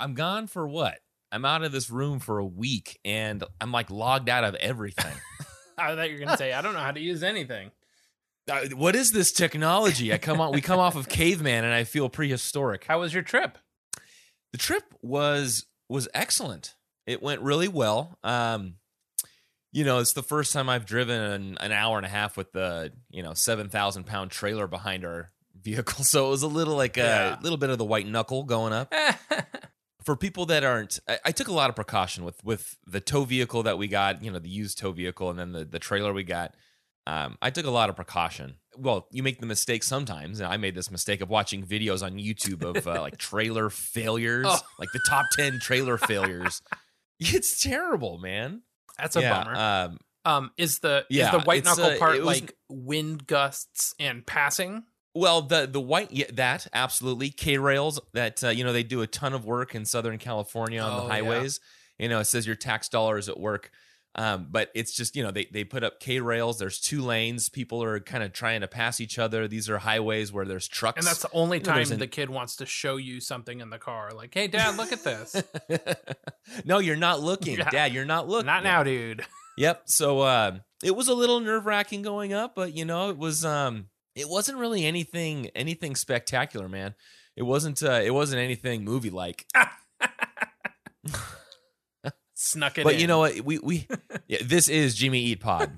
I'm gone for what? I'm out of this room for a week and I'm like logged out of everything. I thought you were gonna say I don't know how to use anything. Uh, what is this technology? I come on we come off of caveman and I feel prehistoric. How was your trip? The trip was was excellent. It went really well. Um you know, it's the first time I've driven an, an hour and a half with the, you know, 7,000 pound trailer behind our vehicle. So it was a little like a Yeah. little bit of the white knuckle going up. For people that aren't I, I took a lot of precaution with with the tow vehicle that we got you know the used tow vehicle and then the, the trailer we got um, i took a lot of precaution well you make the mistake sometimes and i made this mistake of watching videos on youtube of uh, like trailer failures Oh. like the top 10 trailer failures it's terrible man That's a yeah, bummer. um, um, is the yeah, is the white knuckle uh, part was- like wind gusts and passing? Well, the the white yeah, that absolutely K rails that uh, you know they do a ton of work in Southern California on Oh, the yeah. highways. You know, it says your tax dollars at work, um, but it's just you know they they put up K rails. There's two lanes. People are kind of trying to pass each other. These are highways where there's trucks. And that's the only You know, time an- the kid wants to show you something in the car. Like, hey, dad, look at this. no, you're not looking, Yeah. Dad. You're not looking. Not now, dude. Yep. So uh, it was a little nerve wracking going up, but you know, it was um it wasn't really anything anything spectacular, man. It wasn't uh it wasn't anything movie like. Snuck it But in. you know what? We we yeah, this is Jimmy Eat Pod.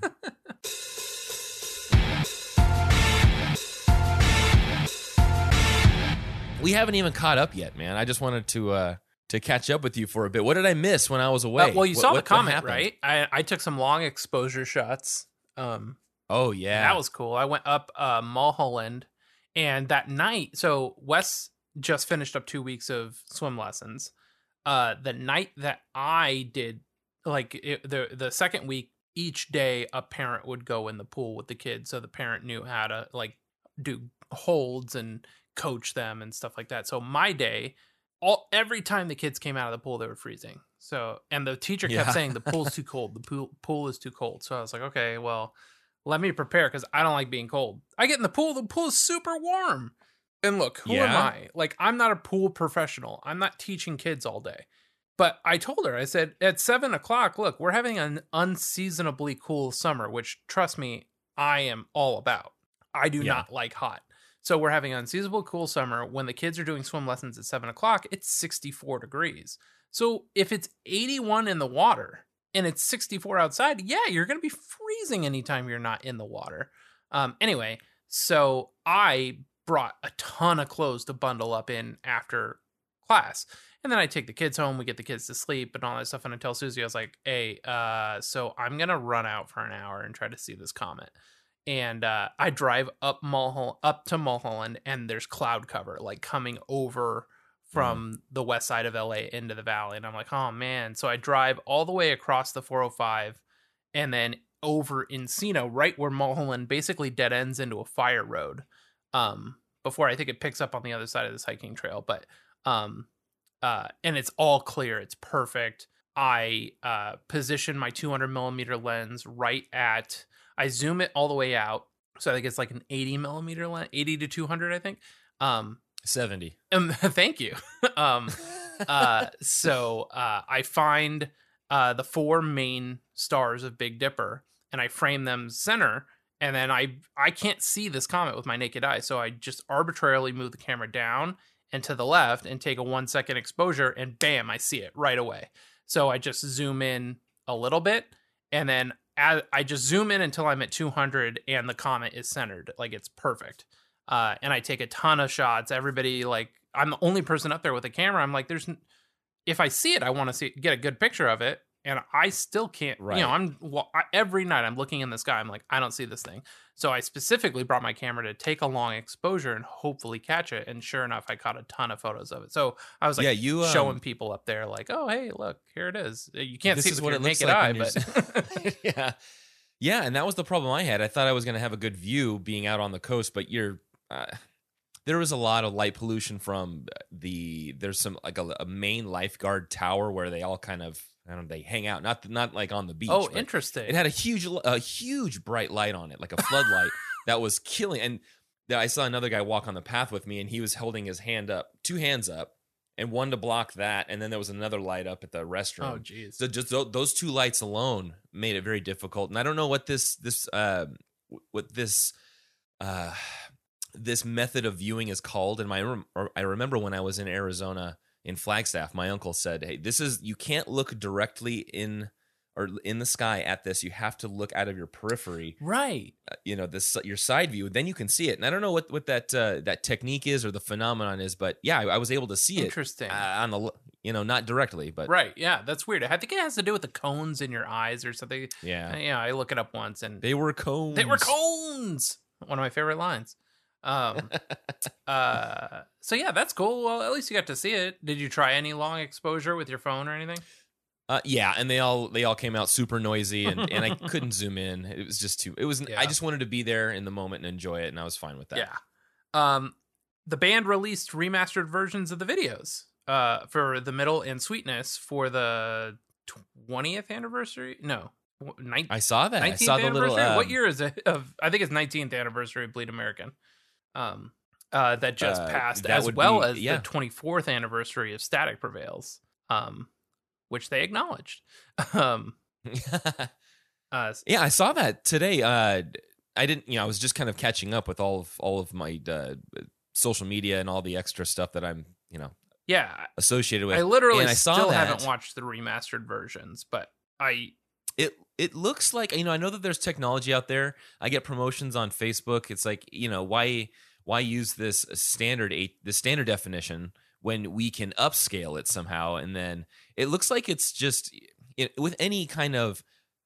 we haven't even caught up yet, man. I just wanted to uh to catch up with you for a bit. What did I miss when I was away? Uh, well, you What- saw what- the comment, right? I, I took some long exposure shots. Um, Oh yeah. That was cool. I went up uh, Mulholland, and that night, so Wes just finished up two weeks of swim lessons. Uh, the night that I did, like it, the the second week, each day a parent would go in the pool with the kids, so the parent knew how to like do holds and coach them and stuff like that. So my day, all every time the kids came out of the pool, they were freezing. So and the teacher kept Yeah. saying the pool's too cold. The pool pool is too cold. So I was like, okay, well let me prepare because I don't like being cold. I get in the pool, the pool is super warm. And look, who am I? Like, I'm not a pool professional. I'm not teaching kids all day. But I told her, I said, at seven o'clock, look, we're having an unseasonably cool summer, which trust me, I am all about. I do Yeah. not like hot. So we're having an unseasonable cool summer. When the kids are doing swim lessons at seven o'clock, it's 64 degrees. So if it's 81 in the water and it's 64 outside, yeah, you're going to be freezing anytime you're not in the water. Um, anyway, so I brought a ton of clothes to bundle up in after class. And then I take the kids home, we get the kids to sleep and all that stuff. And I tell Susie, I was like, hey, uh, so I'm going to run out for an hour and try to see this comet. And uh, I drive up Mulholland, up to Mulholland, and there's cloud cover like coming over from the west side of LA into the valley. And I'm like, oh man. So I drive all the way across the 405 and then over Encino, right where Mulholland basically dead ends into a fire road. Um, before I think it picks up on the other side of this hiking trail, but um, uh, and it's all clear. It's perfect. I uh, position my 200 millimeter lens right at. I zoom it all the way out, so I think it's like an 80 millimeter lens, 80 to 200, I think. Um, 70. um thank you. um, uh, so uh, I find uh, the four main stars of Big Dipper, and I frame them center. And then I I can't see this comet with my naked eye, so I just arbitrarily move the camera down and to the left and take a one second exposure, and bam, I see it right away. So I just zoom in a little bit, and then I just zoom in until I'm at 200, and the comet is centered, like it's perfect. Uh, and I take a ton of shots. Everybody like I'm the only person up there with a camera. I'm like, there's, n- if I see it, I want to see get a good picture of it, and I still can't. Right. You know, I'm well, I, every night I'm looking in the sky. I'm like, I don't see this thing. So I specifically brought my camera to take a long exposure and hopefully catch it. And sure enough, I caught a ton of photos of it. So I was like, yeah, you um, showing people up there, like, oh hey, look, here it is. You can't This see is it what with it your looks naked like eye, but yeah. Yeah, and that was the problem I had. I thought I was going to have a good view being out on the coast, but you're uh, there was a lot of light pollution from the there's some like a, a main lifeguard tower where they all kind of I don't know, they hang out, not not like on the beach. oh, interesting. It had a huge a huge bright light on it, like a floodlight that was killing and I saw another guy walk on the path with me and he was holding his hand up, two hands up, and one to block that, and then there was another light up at the restroom. Oh, jeez. So just those two lights alone made it very difficult. And I don't know what this this uh, what this uh, this method of viewing is called. And my I remember when I was in Arizona in Flagstaff, my uncle said, "Hey, this is you can't look directly in." Or in the sky at this, you have to look out of your periphery. Right. uh, You know, this your side view. Then you can see it. And I don't know what what that uh, that technique is or the phenomenon is, but yeah, I, I was able to see it Interesting. uh, on the you know not directly, but right. Yeah, that's weird. I think it has to do with the cones in your eyes or something. yeah, Yeah, I look it up once and they were cones. They were cones. One of my favorite lines. Um, uh, so yeah, that's cool. Well, at least you got to see it. Did you try any long exposure with your phone or anything? Uh, yeah, and they all they all came out super noisy, and, and I couldn't zoom in. It was just too. It was. Yeah. I just wanted to be there in the moment and enjoy it, and I was fine with that. Yeah. Um, the band released remastered versions of the videos uh, for the middle and sweetness for the twentieth anniversary. No, I saw that. I saw the little. what um, year is it? Of I think it's nineteenth anniversary of Bleed American. Um, uh, that just Uh, passed, that as well be- as yeah. the twenty fourth anniversary of Static Prevails. Um, which they acknowledged. Um, uh, yeah, I saw that today. Uh, I didn't. You know, I was just kind of catching up with all of all of my uh, social media and all the extra stuff that I'm you know yeah, associated with. I literally and I still that. haven't watched the remastered versions, but I it it looks like you know I know that there's technology out there. I get promotions on Facebook. It's like you know why why use this standard eight the standard definition when we can upscale it somehow and then it looks like it's just it, with any kind of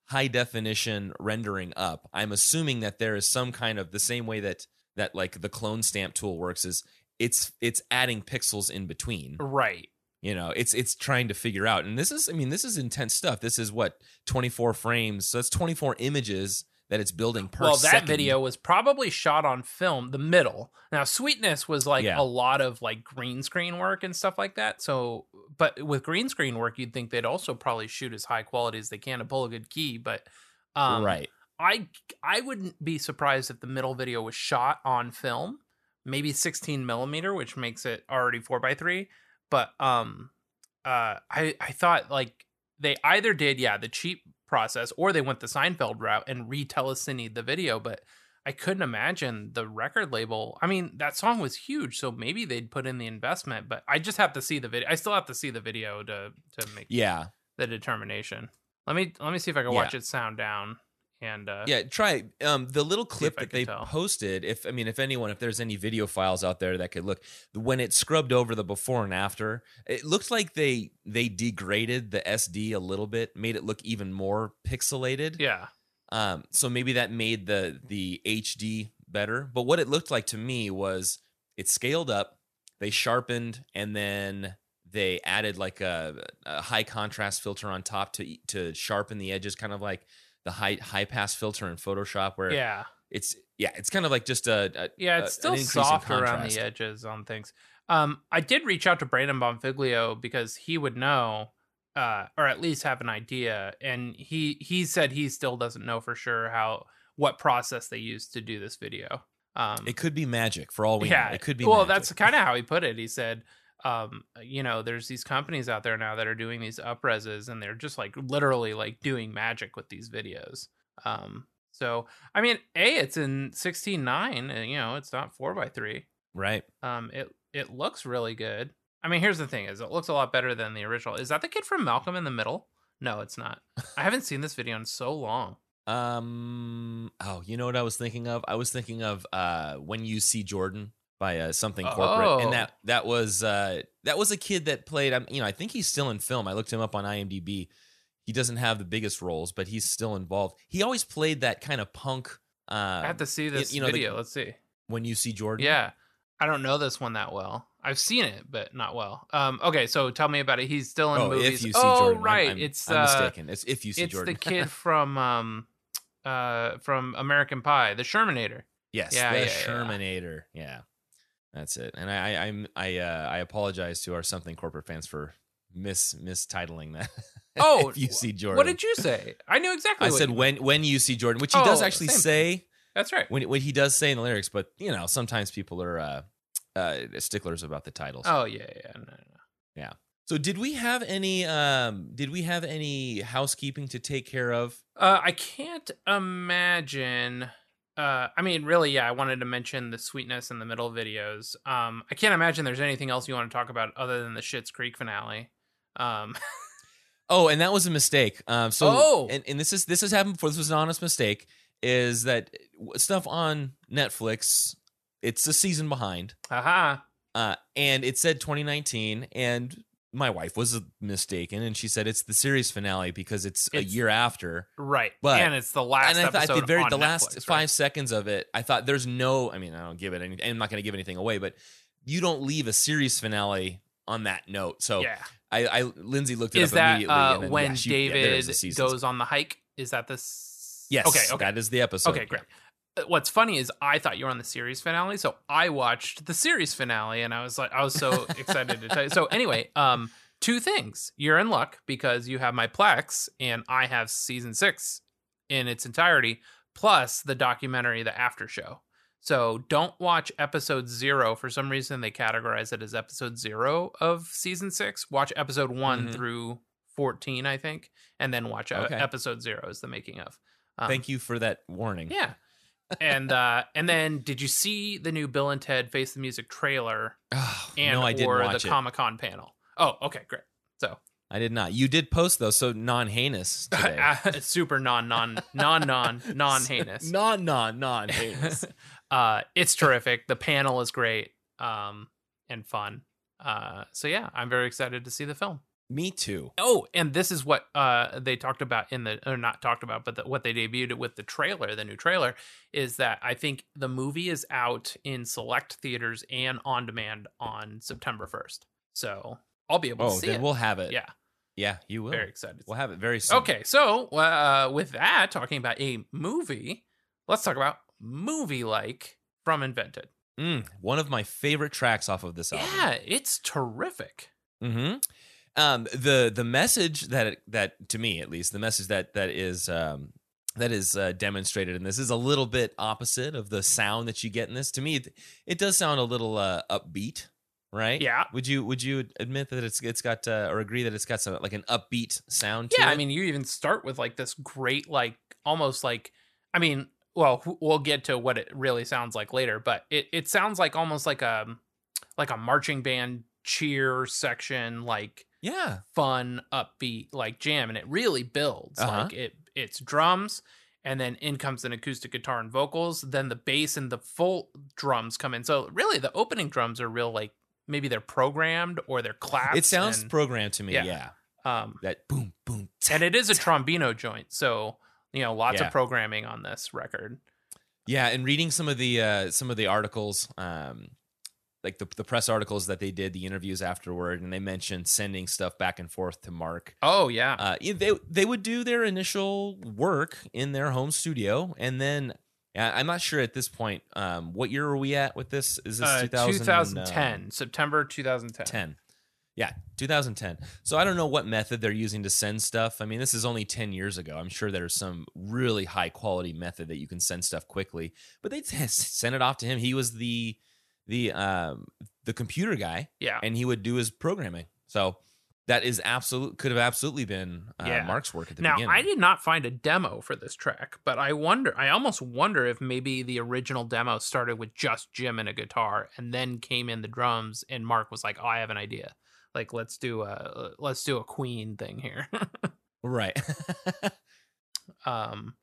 high definition rendering up. I'm assuming that there is some kind of the same way that that like the clone stamp tool works is it's it's adding pixels in between right. You know it's it's trying to figure out and this is i mean this is intense stuff this is what 24 frames so that's 24 images that it's building per well, that second. video was probably shot on film, the middle. Now, Sweetness was like Yeah. a lot of like green screen work and stuff like that. So, but with green screen work, you'd think they'd also probably shoot as high quality as they can to pull a good key. But um, right I I wouldn't be surprised if the middle video was shot on film, maybe 16 millimeter, which makes it already four by three. But um, uh, I I thought like they either did yeah the cheap process or they went the Seinfeld route and retelecined the video, but. I couldn't imagine the record label. I mean, that song was huge, so maybe they'd put in the investment. But I just have to see the video. I still have to see the video to to make yeah the determination. Let me let me see if I can Yeah. watch it sound down and uh, yeah try um the little clip that they tell. posted if i mean if anyone if there's any video files out there that could look when it scrubbed over the before and after it looked like they they degraded the sd a little bit made it look even more pixelated yeah. Um, so maybe that made the the HD better. But what it looked like to me was it scaled up, they sharpened, and then they added like a, a high contrast filter on top to to sharpen the edges, kind of like the high high pass filter in Photoshop, where Yeah. it's yeah, it's kind of like just a, a Yeah, it's an still soft around the edges on things. Um, I did reach out to Brandon Bonfiglio because he would know, uh, or at least have an idea, and he he said he still doesn't know for sure how what process they used to do this video. Um, It could be magic for all we yeah, know. It could be Well, magic. that's kind of how he put it. He said, um, you know, there's these companies out there now that are doing these upreses, and they're just like literally like doing magic with these videos. Um, so I mean, a it's in sixteen nine, and you know, it's not four by three. right. Um, it it looks really good. I mean, here's the thing: is it looks a lot better than the original. Is that the kid from Malcolm in the Middle? No, it's not. I haven't seen this video in so long. Um. Oh, you know what I was thinking of? I was thinking of uh, when you see Jordan by uh, something corporate, Oh. and that that was uh, that was a kid that played. Um, you know, I think he's still in film. I looked him up on IMDb. He doesn't have the biggest roles, but he's still involved. He always played that kind of punk. Uh, I have to see this you know, the- video. Let's see. when you see Jordan. Yeah. I don't know this one that well. I've seen it, but not well. Um, okay, so tell me about it. He's still in Oh, movies. if you see oh, Jordan, I'm- right. I'm, it's I'm uh, mistaken. It's if you see it's Jordan. the kid from um, uh, from American Pie, the Shermanator. Yes, Yeah, the yeah, yeah. Shermanator. Yeah. That's it. And I, I I'm I uh, I apologize to our something corporate fans for mis mistitling that. Oh, if you see Jordan. What did you say? I knew exactly. I said when when you see Jordan, which he does Oh, actually same say That's right. when when he does say in the lyrics, but you know sometimes people are uh, uh, sticklers about the titles. Oh yeah, yeah. No, no. So did we have any um did we have any housekeeping to take care of? Uh, I can't imagine. Uh, I mean, really, yeah. I wanted to mention the sweetness in the middle videos. Um, I can't imagine there's anything else you want to talk about other than the Schitt's Creek finale. Um, Oh, and that was a mistake. Um so Oh. and, and this is this has happened before. This was an honest mistake. Is that stuff on Netflix? It's a season behind. haha. Uh, and it said 2019, and my wife was mistaken, and she said it's the series finale because it's, a year after. Right, But- and it's the last and I thought the very the last Netflix, five seconds of it, I thought there's no. I mean, I don't give it any. I'm not going to give anything away, but you don't leave a series finale on that note. So yeah, I, I Lindsay looked it is up that immediately. uh, then, when yeah, she- yeah, David season. goes on the hike? Is that this? Yes. Okay. Okay. That is the episode. Okay, great. What's funny is I thought you were on the series finale, so I watched the series finale, and I was like, I was so excited to tell you. So anyway, um, two things: you're in luck because you have my Plex, and I have season six in its entirety, plus the documentary, the after show. So don't watch episode zero. For some reason, they categorize it as episode zero of season six. Watch episode one Mhm. through fourteen, I think, and then watch Okay. episode zero is the making of. Um, Thank you for that warning. yeah. And uh and then did you see the new Bill and Ted Face the Music trailer Oh, and no, I didn't or the. Comic Con panel? Oh, okay, great. So I did not. You did post though, so non heinous today. super non non non non non heinous. non non non heinous. uh it's terrific. The panel is great um and fun. Uh so yeah, I'm very excited to see the film. Me too. Oh, and this is what uh, they talked about in the, or not talked about, but the, what they debuted with the trailer, the new trailer, is that I think the movie is out in select theaters and on demand on September 1st. So I'll be able Oh, to see then it. we'll have it. yeah, Yeah, you will. very excited. We'll have it very soon. Okay, so uh, with that, talking about a movie, let's talk about movie like from Invented. Mm, one of my favorite tracks off of this album. Yeah, it's terrific. Mm-hmm. Um, the the message that it, that to me at least the message that that is um, that is uh, demonstrated in this is a little bit opposite of the sound that you get in this. To me, it, it does sound a little uh, upbeat, right? Yeah. Would you would you admit that it's it's got uh, or agree that it's got some like an upbeat sound? to Yeah, I mean, you even start with like this great, like almost like, I mean, well, we'll get to what it really sounds like later, but it it sounds like almost like a like a marching band cheer section, like yeah, fun, upbeat, like jam, and it really builds. Uh-huh. Like it, it's drums. And then in comes an acoustic guitar and vocals. Then the bass and the full drums come in. So really, the opening drums are real, like maybe they're programmed or they're claps. it sounds and, programmed to me. yeah. Yeah, um, that boom boom. and it is a trombino joint so you know lots Yeah. of programming on this record Yeah, and reading some of the uh, some of the articles, um, like the the press articles that they did, the interviews afterward, and they mentioned sending stuff back and forth to Mark. oh yeah Uh, they they would do their initial work in their home studio, and then uh, I'm not sure at this point. Um, what year are we at with this? Is this Uh, 2000, 2010 september 2010 10. Yeah, 2010. So I don't know what method they're using to send stuff. I mean, this is only 10 years ago. I'm sure there's some really high quality method that you can send stuff quickly. But they sent it off to him. He was the the um the computer guy yeah and he would do his programming. So that is absolute could have absolutely been uh, Yeah. Mark's work at the now beginning. i did not find a demo for this track but i wonder i almost wonder if maybe the original demo started with just jim and a guitar and then came in the drums and mark was like oh i have an idea like let's do a let's do a queen thing here right. Um,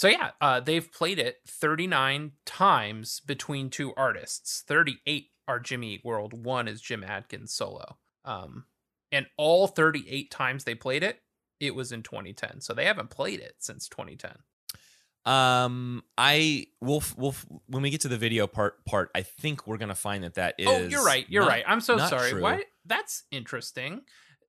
so yeah, uh, they've played it 39 times between two artists. 38 are Jimmy Eat World. One is Jim Adkins solo. Um, and all 38 times they played it, it was in 2010. So they haven't played it since 2010. um I will will when we get to the video part part I think we're going to find that that is oh, you're right. You're not- right. I'm so sorry. true. What? That's interesting.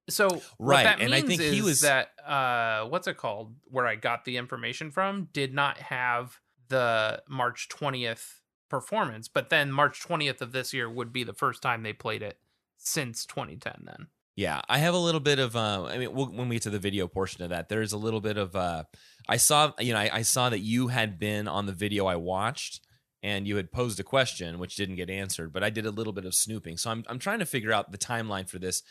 So what Right, that and I think he was- that uh, what's it called? Where I got the information from did not have the March 20th performance, but then March 20th of this year would be the first time they played it since 2010. Then Yeah, I have a little bit of. Uh, I mean, we'll, when we get to the video portion of that, there's a little bit of. Uh, I saw, you know, I, I saw that you had been on the video I watched, and you had posed a question which didn't get answered. But I did a little bit of snooping, so I'm I'm trying to figure out the timeline for this.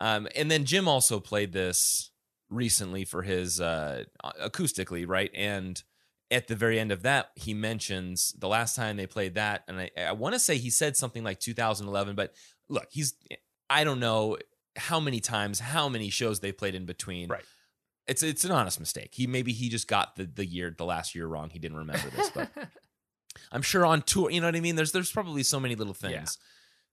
Um, and then Jim also played this recently for his uh, acoustically, right? And at the very end of that, he mentions the last time they played that, and I, I want to say he said something like 2011. But look, he's I don't know how many times, how many shows they played in between. Right. It's it's an honest mistake. He maybe he just got the the year the last year wrong. He didn't remember this, but I'm sure on tour, you know what I mean. There's there's probably so many little things. Yeah.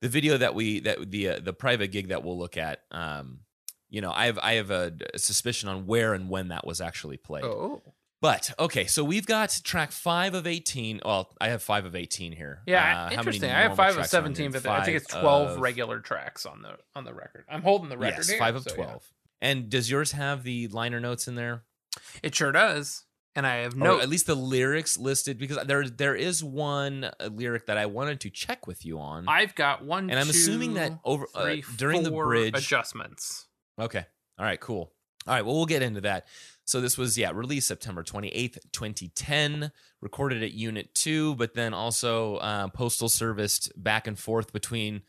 The video that we that the uh, the private gig that we'll look at, um, you know, I have I have a, suspicion on where and when that was actually played. oh. But okay, so we've got track five of eighteen. Well, I have five of eighteen here. Yeah, Uh, interesting. I have five of tracks are on seventeen, here? but I think it's twelve of- regular tracks on the on the record. I'm holding the record. Yes, here, five of so, yeah. twelve. And does yours have the liner notes in there? It sure does. And I have Or no. at least the lyrics listed because there there is one uh, lyric that I wanted to check with you on. I've got one, and I'm assuming that two, over uh, three, during the bridge adjustments. Okay. All right, cool. All right, well, we'll get into that. So this was, yeah, released September 28th, 2010, recorded at Unit 2, but then also uh, postal serviced back and forth between,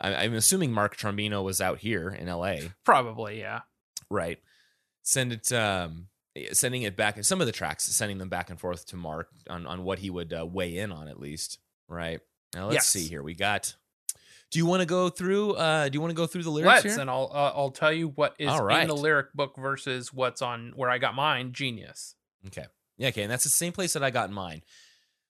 I- I'm assuming Mark Trombino was out here in LA, Probably, yeah. right? Send it, um, sending it back, some of the tracks, sending them back and forth to Mark on, on what he would uh, weigh in on at least, right? Now let's Yes. see here. We got, do you want to go through, uh, do you want to go through the lyrics Let's, here? and I'll uh, I'll tell you what is All in the lyric book versus what's on where I got mine. Genius. Okay. Yeah, okay, and that's the same place that I got in mine.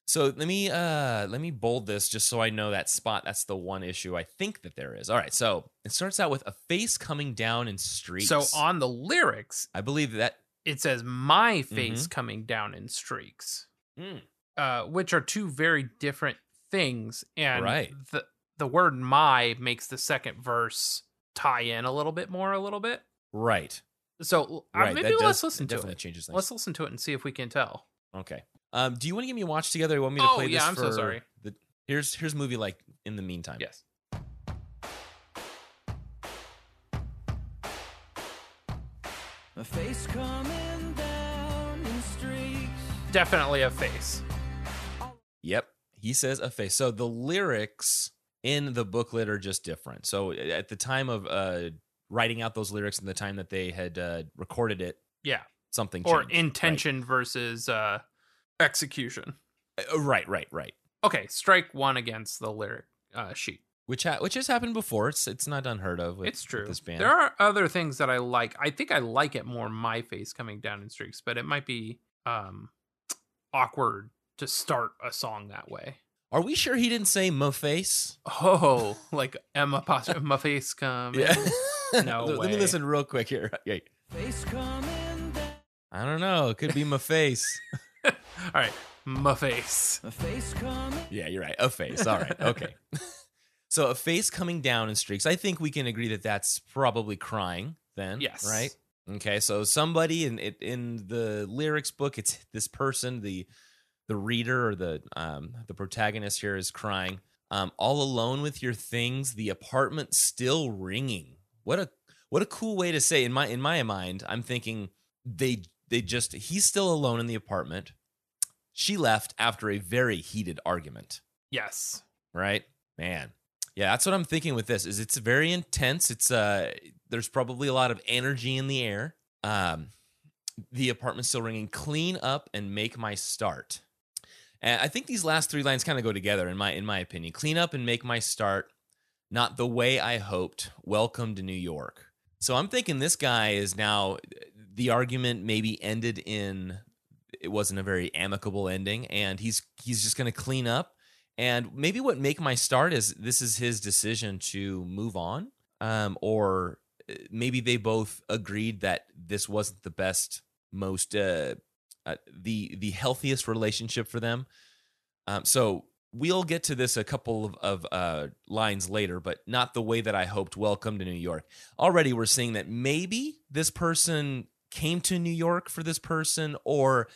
So let me uh let me bold this just so I know that spot. That's the one issue I think that there is. All right, so it starts out with a face coming down in streaks. So on the lyrics, I believe that it says my Mm-hmm. face coming down in streaks, Mm, uh, which are two very different things. And Right. the the word my makes the second verse tie in a little bit more, a little bit. right. So uh, Right. maybe that let's does- listen it to definitely it. changes things. Let's listen to it and see if we can tell. okay. Um do you want to give me a watch together? You want me to Oh, play this yeah, I'm so sorry. The, here's here's movie like in the meantime. Yes. Definitely a face. Yep. He says a face. So the lyrics in the booklet are just different. So at the time of uh, writing out those lyrics and the time that they had uh, recorded it, Yeah. something Or changed. intention versus uh, execution. Right. Uh, right, right, right. Okay, strike one against the lyric uh, sheet. Which ha- which has happened before. It's it's not unheard of. With, it's with true. this band. There are other things that I like. I think I like it more my face coming down in streaks, but it might be um awkward to start a song that way. Are we sure he didn't say my face? Oh, like Emma Poster, my face come. Yeah. No Let- Let me listen real quick here. Yeah. Face coming down. I don't know. It could be my face. All right, my face. A face coming. Yeah, you're right. A face. All right. Okay. So a face coming down in streaks. I think we can agree that that's probably crying. Then, Yes. right. Okay. So somebody in it in the lyrics book, it's this person, the the reader or the um the protagonist here is crying. Um, all alone with your things, the apartment still ringing. What a what a cool way to say. In my in my mind, I'm thinking they they just he's still alone in the apartment. She left after a very heated argument Yes. right man yeah that's what i'm thinking with this is it's very intense. It's uh there's probably a lot of energy in the air. Um the apartment's still ringing clean up and make my start. And i think these last three lines kind of go together in my in my opinion. Clean up and make my start not the way i hoped. Welcome to new york. So i'm thinking this guy is now the argument maybe ended in it wasn't a very amicable ending and he's he's just going to clean up and maybe what make my start is this is his decision to move on, um, or uh, maybe they both agreed that this wasn't the best, most uh, uh, the the healthiest relationship for them. Um, so we'll get to this a couple of, of uh, lines later, but not the way that I hoped. Welcome to New York. Already, we're seeing that maybe this person came to New York for this person, or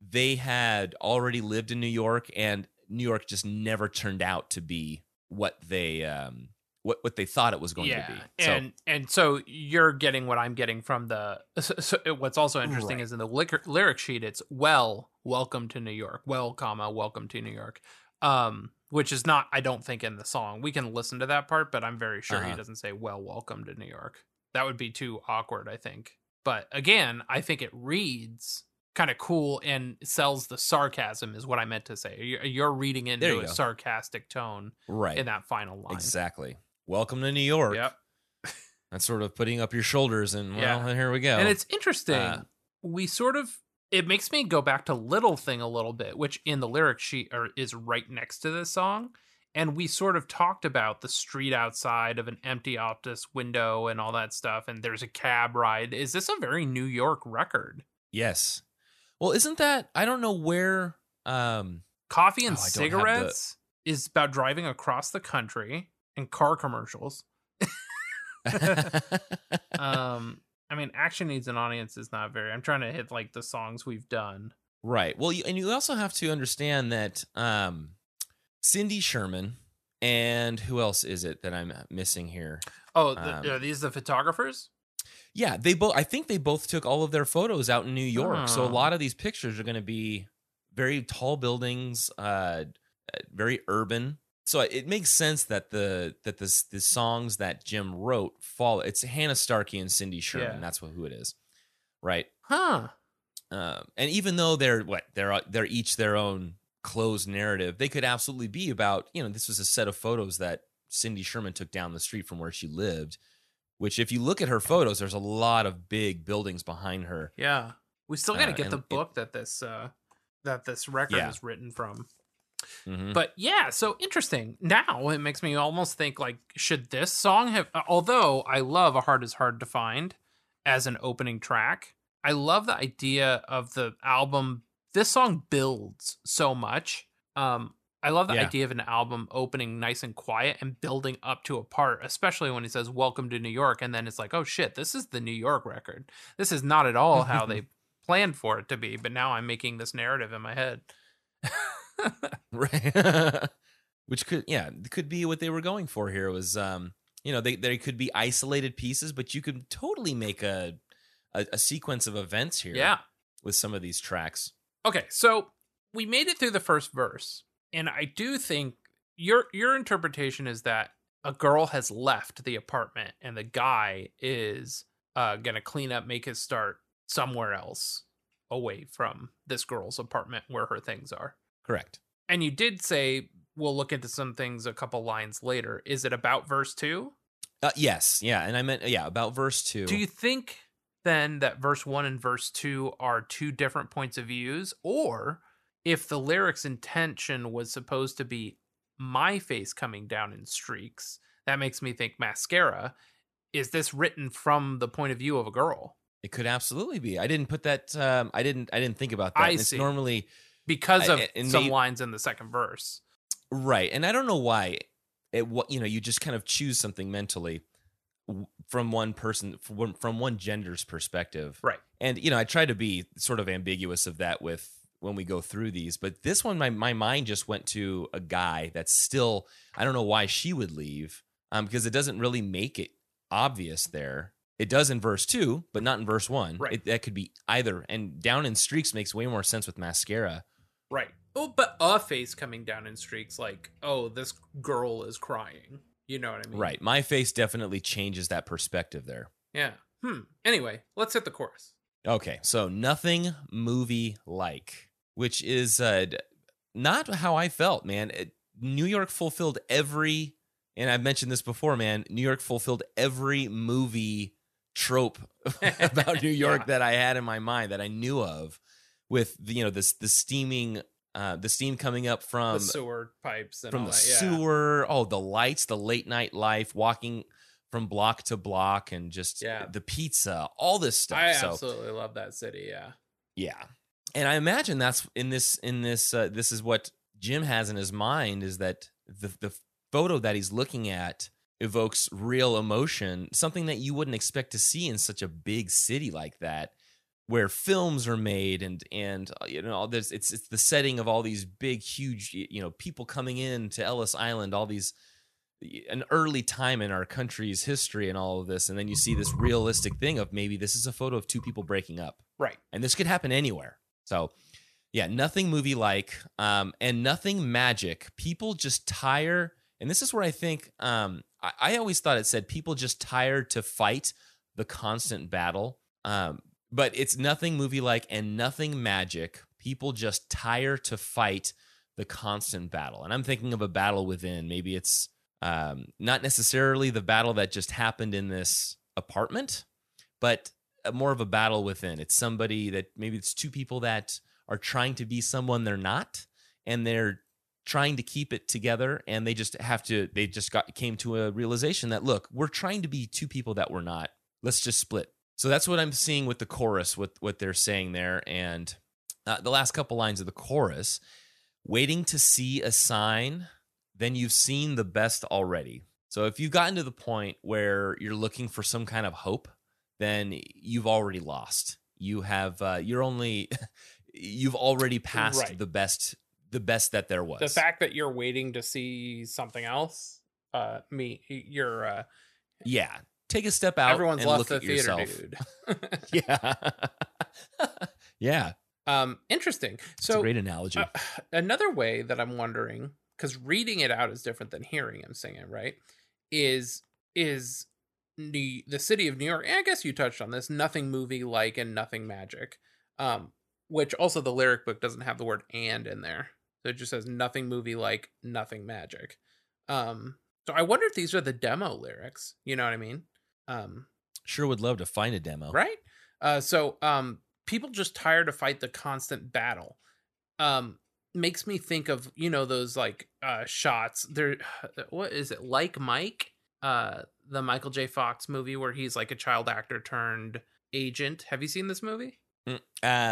they had already lived in New York and New York just never turned out to be what they um what what they thought it was going yeah. to be. So, And and so you're getting what I'm getting from the. So, so what's also interesting Right. is in the lyric, lyric sheet, it's well, welcome to New York. Well, comma, welcome to New York. Um, which is not, I don't think, in the song. We can listen to that part, but I'm very sure he Uh-huh. doesn't say well, welcome to New York. That would be too awkward, I think. But again, I think it reads kind of cool and sells the sarcasm, is what I meant to say. You're, you're reading into you a go. sarcastic tone Right. in that final line. Exactly. Welcome to New York. Yep. That's sort of putting up your shoulders and well, Yeah. here we go. And it's interesting. Uh, we sort of it makes me go back to Little Thing a little bit, which in the lyric sheet or is right next to this song. And we sort of talked about the street outside of an empty Optus window and all that stuff. And there's a cab ride. Is this a very New York record? yes. Well, isn't that I don't know where um Coffee and Oh, I the- cigarettes is about driving across the country and car commercials. Um, I mean, Action Needs an Audience is not very. I'm trying to hit like the songs we've done. Right. Well, you, and you also have to understand that um, Cindy Sherman and who else is it that I'm missing here? Oh, the, Um, are these the photographers? Yeah, they both. I think they both took all of their photos out in New York. So a lot of these pictures are going to be very tall buildings, uh, uh, very urban. So it makes sense that the that the the songs that Jim wrote fall. It's Hannah Starkey and Cindy Sherman. Yeah. That's what who it is, right? Huh. Um, and even though they're what they're they're each their own closed narrative, they could absolutely be about you know this was a set of photos that Cindy Sherman took down the street from where she lived. Which, if you look at her photos, there's a lot of big buildings behind her. Yeah. We still got to Uh, get the and it- book that this uh that this record Yeah. is written from. Mhm. But yeah, so interesting. Now it makes me almost think like should this song have although I love A Heart is Hard to Find as an opening track. I love the idea of the album this song builds so much. Um I love the Yeah. idea of an album opening nice and quiet and building up to a part, especially when he says "Welcome to New York," and then it's like, "Oh shit, this is the New York record." This is not at all how they planned for it to be, but now I'm making this narrative in my head. right which could yeah could be what they were going for here was um you know they they could be isolated pieces but you could totally make a a, a sequence of events here yeah. with some of these tracks Okay, so we made it through the first verse, and I do think your your interpretation is that a girl has left the apartment, and the guy is uh, gonna clean up, make his start somewhere else, away from this girl's apartment where her things are. correct And you did say we'll look into some things a couple lines later. Is it about verse two? uh, yes yeah and i meant yeah about verse two Do you think then that verse one and verse two are two different points of views, or if the lyrics intention was supposed to be my face coming down in streaks, that makes me think mascara. Is this written from the point of view of a girl? it could absolutely be i didn't put that um i didn't i didn't think about that I And see. normally Because of and some lines in the second verse. Right. And I don't know why it what you know, you just kind of choose something mentally from one person from from one gender's perspective. Right. And you know, I try to be sort of ambiguous of that with when we go through these, but this one my my mind just went to a guy that's still I don't know why she would leave um because it doesn't really make it obvious there. It does in verse 2, but not in verse 1. Right. It, that could be either and down in streaks makes way more sense with mascara. Right. Oh, but a face coming down in streaks, like, oh, this girl is crying. You know what I mean? Right. My face definitely changes that perspective there. Yeah. Hmm. Anyway, let's hit the chorus. Okay, so nothing movie like, which is uh, not how I felt, man. It, New York fulfilled every, and I've mentioned this before, man. New York fulfilled every movie trope about New York Yeah. that I had in my mind that I knew of, with the, you know this the steaming, uh, the steam coming up from the sewer pipes and from all the that. Yeah. sewer. Oh, the lights, the late night life, walking from block to block, and just Yeah. the pizza, all this stuff. I so absolutely love that city. Yeah. yeah, and I imagine that's in this in this uh, this is what Jim has in his mind is that the the photo that he's looking at evokes real emotion, something that you wouldn't expect to see in such a big city like that where films are made and and uh, you know all this it's it's the setting of all these big huge you know people coming in to Ellis Island all these an early time in our country's history and all of this and then you see this realistic thing of maybe this is a photo of two people breaking up Right. and this could happen anywhere so yeah nothing movie like um and nothing magic people just tire and this is where i think um I, I always thought it said people just tired to fight the constant battle. Um, but it's nothing movie like and nothing magic. People just tire to fight the constant battle. And I'm thinking of a battle within. Maybe it's um, not necessarily the battle that just happened in this apartment, but more of a battle within. It's somebody that maybe it's two people that are trying to be someone they're not, and they're trying to keep it together and they just have to they just got came to a realization that look we're trying to be two people that we're not let's just split so that's what i'm seeing with the chorus with what they're saying there and uh, the last couple lines of the chorus waiting to see a sign then you've seen the best already so if you've gotten to the point where you're looking for some kind of hope then you've already lost you have uh, you're only you've already passed Right. the best the best that there was The fact that you're waiting to see something else, uh, me, you're uh, Yeah. Take a step out. everyone's and left look the at theater, yourself. dude. Yeah. yeah. um, interesting. A So great analogy. uh, another way that I'm wondering, because reading it out is different than hearing him sing it, right? Is is New, the city of New York? I guess you touched on this. Nothing movie like and nothing magic. Um, which also the lyric book doesn't have the word and in there, so it just says nothing movie like nothing magic. Um, so I wonder if these are the demo lyrics. You know what I mean? Um, sure would love to find a demo. right uh so um people just tired to fight the constant battle um makes me think of you know those like uh shots there what is it like mike uh the michael j fox movie where he's like a child actor turned agent have you seen this movie Mm,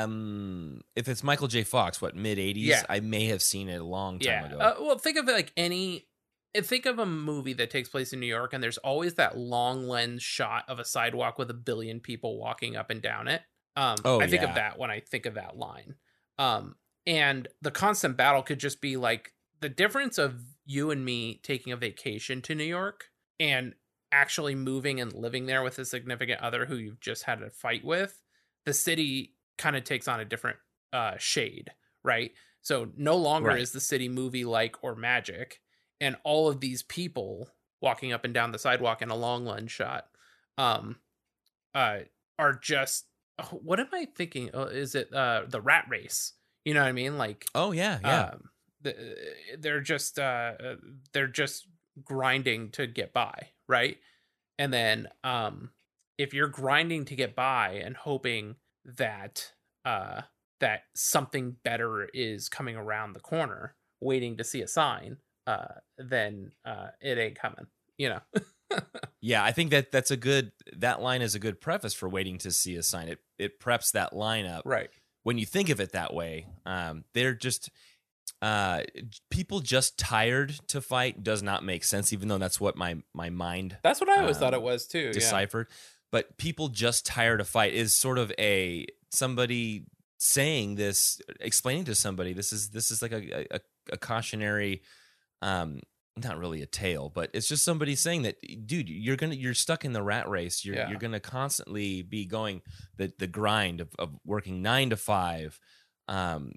Um, if it's Michael J. Fox, what mid '80s? Yeah. I may have seen it a long time yeah ago. uh, well think of it like any uh, think of a movie that takes place in new york and there's always that long lens shot of a sidewalk with a billion people walking up and down it um Oh, i think yeah. of that when i think of that line um and the constant battle could just be like the difference of you and me taking a vacation to new york and actually moving and living there with a significant other who you've just had a fight with the city kind of takes on a different uh shade right? So no longer Right. is the city movie like or magic and all of these people walking up and down the sidewalk in a long lens shot um uh are just oh, what am i thinking? Oh, is it uh the rat race you know what i mean like oh yeah, yeah. um they're just uh they're just grinding to get by right and then um if you're grinding to get by and hoping that uh that something better is coming around the corner waiting to see a sign uh then uh it ain't coming you know yeah, I think that that's a good. That line is a good preface for waiting to see a sign. It it preps that line up. right when you think of it that way, um, they're just uh, people just tired to fight does not make sense. Even though that's what my my mind that's what i always thought Um, it was too yeah. deciphered. But people just tired to fight is sort of a somebody saying this, explaining to somebody this is this is like a a, a cautionary. Um, not really a tale, but it's just somebody saying that, dude, you're gonna you're stuck in the rat race. You're Yeah. you're gonna constantly be going the the grind of, of working nine to five, um,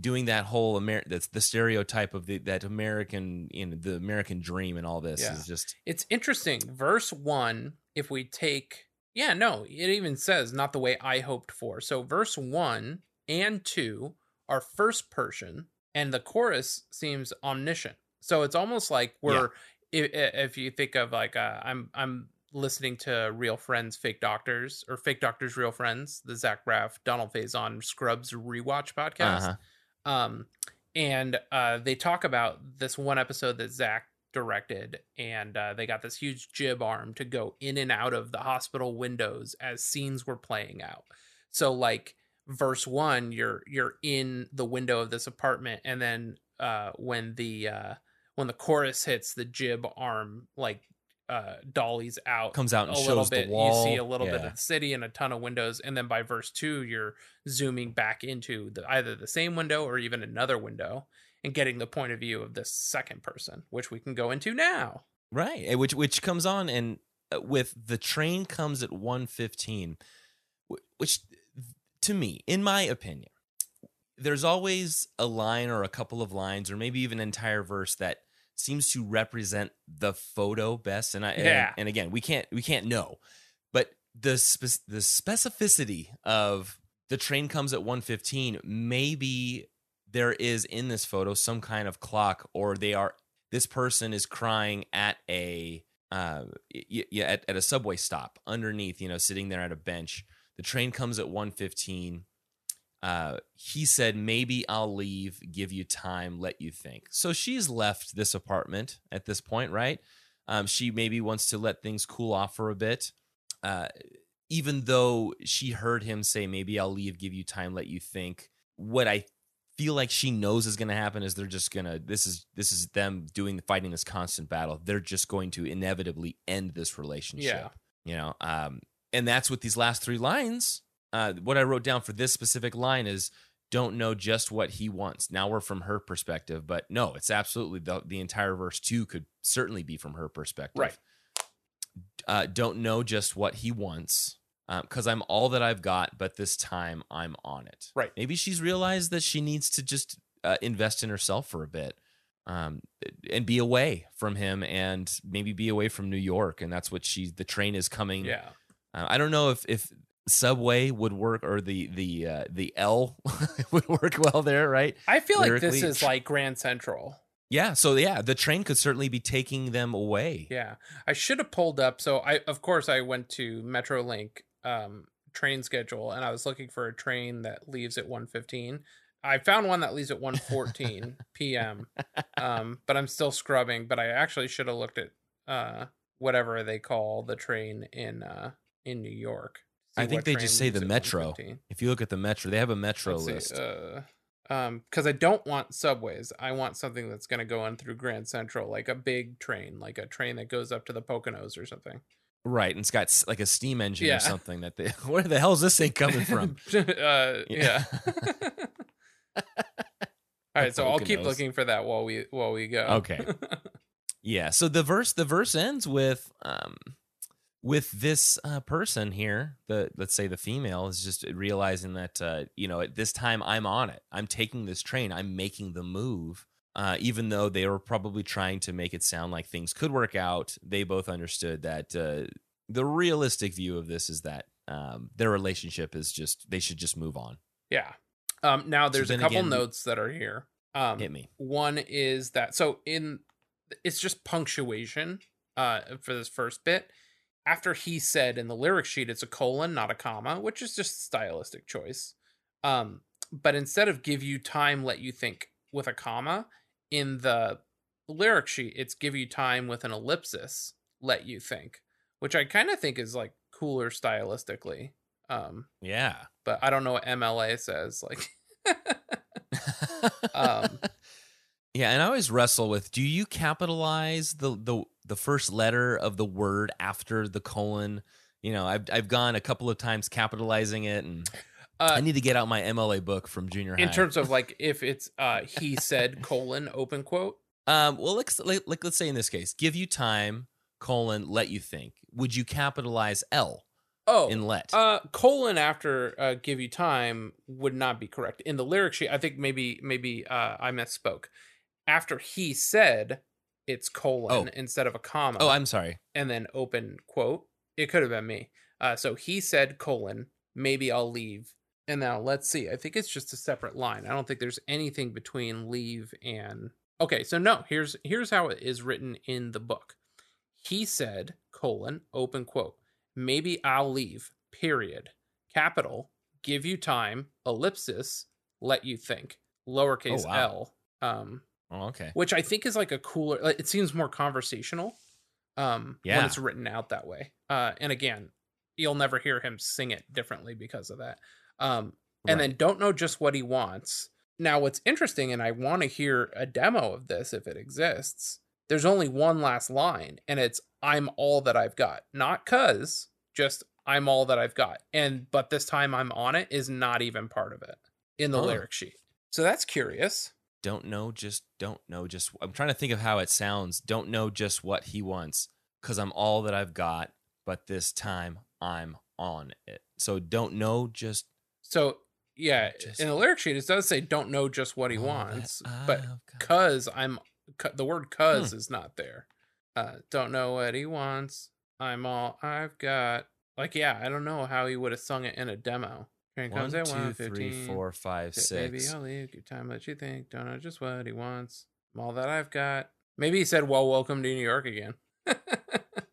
doing that whole Amer that's the stereotype of the that American you know the American dream and all this Yeah. is just It's interesting. Verse one, if we take, yeah, no, it even says not the way I hoped for. So verse one and two are first person, and the chorus seems omniscient. So it's almost like we're, if, if you think of like, uh, I'm, I'm listening to Real Friends, Fake Doctors, or Fake Doctors, Real Friends, the Zach Braff, Donald Faison Scrubs rewatch podcast. Uh-huh. um and uh they talk about this one episode that zach directed and uh, they got this huge jib arm to go in and out of the hospital windows as scenes were playing out. So like verse one you're you're in the window of this apartment and then uh when the uh when the chorus hits the jib arm like uh dollies out comes out and a shows little bit the wall. you see a little bit of the city and a ton of windows and then by verse two you're zooming back into the, either the same window or even another window and getting the point of view of this second person which we can go into now. Right, eh, which which comes on and uh, with the train comes at one fifteen, which to me, in my opinion, there's always a line or a couple of lines or maybe even an entire verse that seems to represent the photo best and I Yeah. and, again we can't we can't know but the spe- the specificity of the train comes at 115 maybe there is in this photo some kind of clock or they are this person is crying at a uh yeah at, at a subway stop underneath you know sitting there at a bench the train comes at 115 uh he said maybe i'll leave give you time let you think. So she's left this apartment at this point right? Um she maybe wants to let things cool off for a bit. Uh even though she heard him say maybe i'll leave give you time let you think what i feel like she knows is going to happen is they're just going to this is this is them doing fighting this constant battle. They're just going to inevitably end this relationship Yeah. you know? Um and that's what these last three lines uh what i wrote down for this specific line is don't know just what he wants now we're from her perspective but no it's absolutely the, the entire verse two could certainly be from her perspective Right. uh, don't know just what he wants because I'm all that I've got, but this time I'm on it. Right. Maybe she's realized that she needs to just uh, invest in herself for a bit um, and be away from him and maybe be away from New York. And that's what she, the train is coming. Yeah. Uh, I don't know if, if Subway would work or the, the, uh, the L would work well there, right? I feel like this is like Grand Central. Yeah. So, yeah, the train could certainly be taking them away. Yeah. I should have pulled up. So I of course I went to Metrolink um train schedule and I was looking for a train that leaves at 1:15. I found one that leaves at 1:14 p.m. Um but I'm still scrubbing, but I actually should have looked at uh whatever they call the train in uh in New York. I think they just say the Metro. If you look at the Metro, they have a Metro Let's list. uh, um, because I don't want subways. I want something that's going to go on through Grand Central, like a big train, like a train that goes up to the Poconos or something. Right, and it's got like a steam engine Yeah. or something that they. Where the hell is this thing coming from? uh, yeah. All right, so I'll keep looking for that while we while we go. Okay. yeah. So the verse the verse ends with um with this uh, person here, the let's say the female is just realizing that uh, you know at this time I'm on it. I'm taking this train. I'm making the move. Uh, even though they were probably trying to make it sound like things could work out, they both understood that uh, the realistic view of this is that um, their relationship is just they should just move on. yeah. Um, now there's a couple again- notes that are here. Um, Hit me. One is that so in it's just punctuation uh for this first bit. After he said in the lyric sheet it's a colon, not a comma, which is just stylistic choice. Um but instead of give you time let you think with a comma, in the lyric sheet it's give you time with an ellipsis, let you think, which I kind of think is like cooler stylistically. Um Yeah. but I don't know what MLA says like Um, yeah, and I always wrestle with: Do you capitalize the the the first letter of the word after the colon? You know, I've I've gone a couple of times capitalizing it, and uh I need to get out my MLA book from junior high. in terms of like if it's uh he said colon open quote um, well, let's like, like let's say in this case, give you time colon let you think. Would you capitalize L oh in let? uh colon after uh give you time would not be correct in the lyric sheet i think maybe maybe uh i misspoke after he said it's colon Oh. instead of a comma. Oh, I'm sorry. and then open quote. It could have been me. Uh so he said colon. Maybe i'll leave. And now let's see. I think it's just a separate line. I don't think there's anything between leave and okay so no here's here's how it is written in the book. He said colon open quote. Maybe i'll leave period. Capital give you time. Ellipsis let you think. Lowercase Oh, wow. l um Oh, okay. which I think is like a cooler. like, It seems more conversational, um, when it's written out that way. Uh, and again, you'll never hear him sing it differently because of that. Um, and Right. then don't know just what he wants. Now, what's interesting, and I want to hear a demo of this if it exists. There's only one last line, and it's "I'm all that I've got," not "cause," just "I'm all that I've got." And but this time I'm on it is not even part of it in the lyric sheet. So that's curious. Don't know just don't know just i'm trying to think of how it sounds don't know just what he wants because i'm all that i've got but this time i'm on it so don't know just So yeah, Just- in the lyric sheet it does say don't know just what he wants, but cuz I'm the word cuz Hmm. is not there. Uh don't know what he wants. I'm all I've got. Like, yeah, I don't know how he would have sung it in a demo. Train One, at two, 115. three, four, five, Baby. I'll leave your time, let you think. Don't know just what he wants. I'm all that I've got. Maybe he said, "Well, welcome to New York again."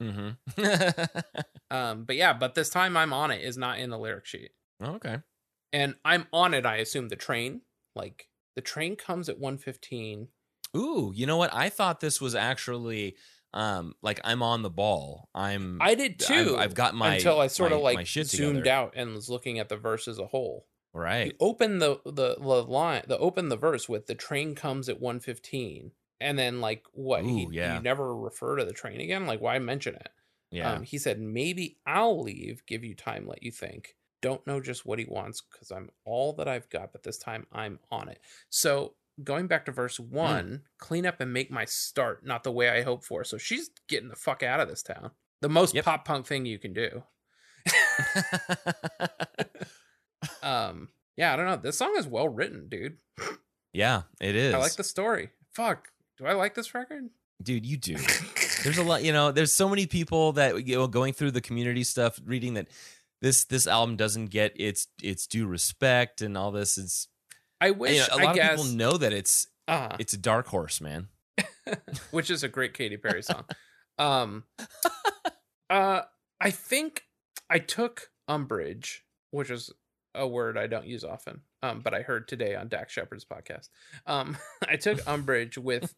Mm-hmm. um, but yeah, but this time I'm on it is not in the lyric sheet, okay. and I'm on it. I assume the train, like the train comes at 115. Ooh, you know what? I thought this was actually um like I'm on the ball. I'm I did too. I've, I've got my until I sort my- of like zoomed together. out and was looking at the verse as a whole. Right. You open the, the the line, the open the verse with the train comes at 115, and then like what? he, yeah. You never refer to the train again. Like why mention it? Yeah. Um, he said, maybe I'll leave, give you time, let you think. Don't know just what he wants because I'm all that I've got, but this time I'm on it. So going back to verse Hmm. one, clean up and make my start, not the way I hope for. So she's getting the fuck out of this town. The most Yep. pop punk thing you can do. Um, yeah, I don't know. This song is well written, dude. yeah, it is. I like the story. Fuck. Do I like this record? Dude, you do. there's a lot, you know, there's so many people that you know going through the community stuff reading that this this album doesn't get its its due respect and all this it's I you wish know, a I lot guess of people know that it's uh, it's a dark horse, man. which is a great Katy Perry song. um, uh, I think I took umbrage, which is a word I don't use often, um, but I heard today on Dax Shepard's podcast. Um, I took umbrage with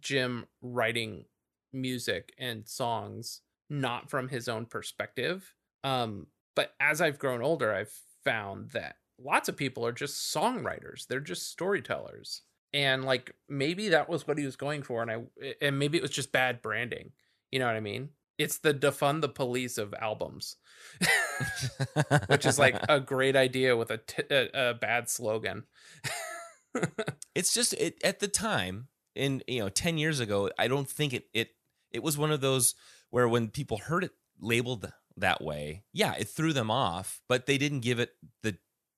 Jim writing music and songs not from his own perspective. Um, but as I've grown older, I've found that lots of people are just songwriters. They're just storytellers. And like maybe that was what he was going for and I and maybe it was just bad branding. You know what I mean? It's the defund the police of albums. Which is like a great idea with a t- a, a bad slogan. it's just it, at the time in you know 10 years ago i don't think it it it was one of those where when people heard it labeled that way yeah it threw them off but they didn't give it the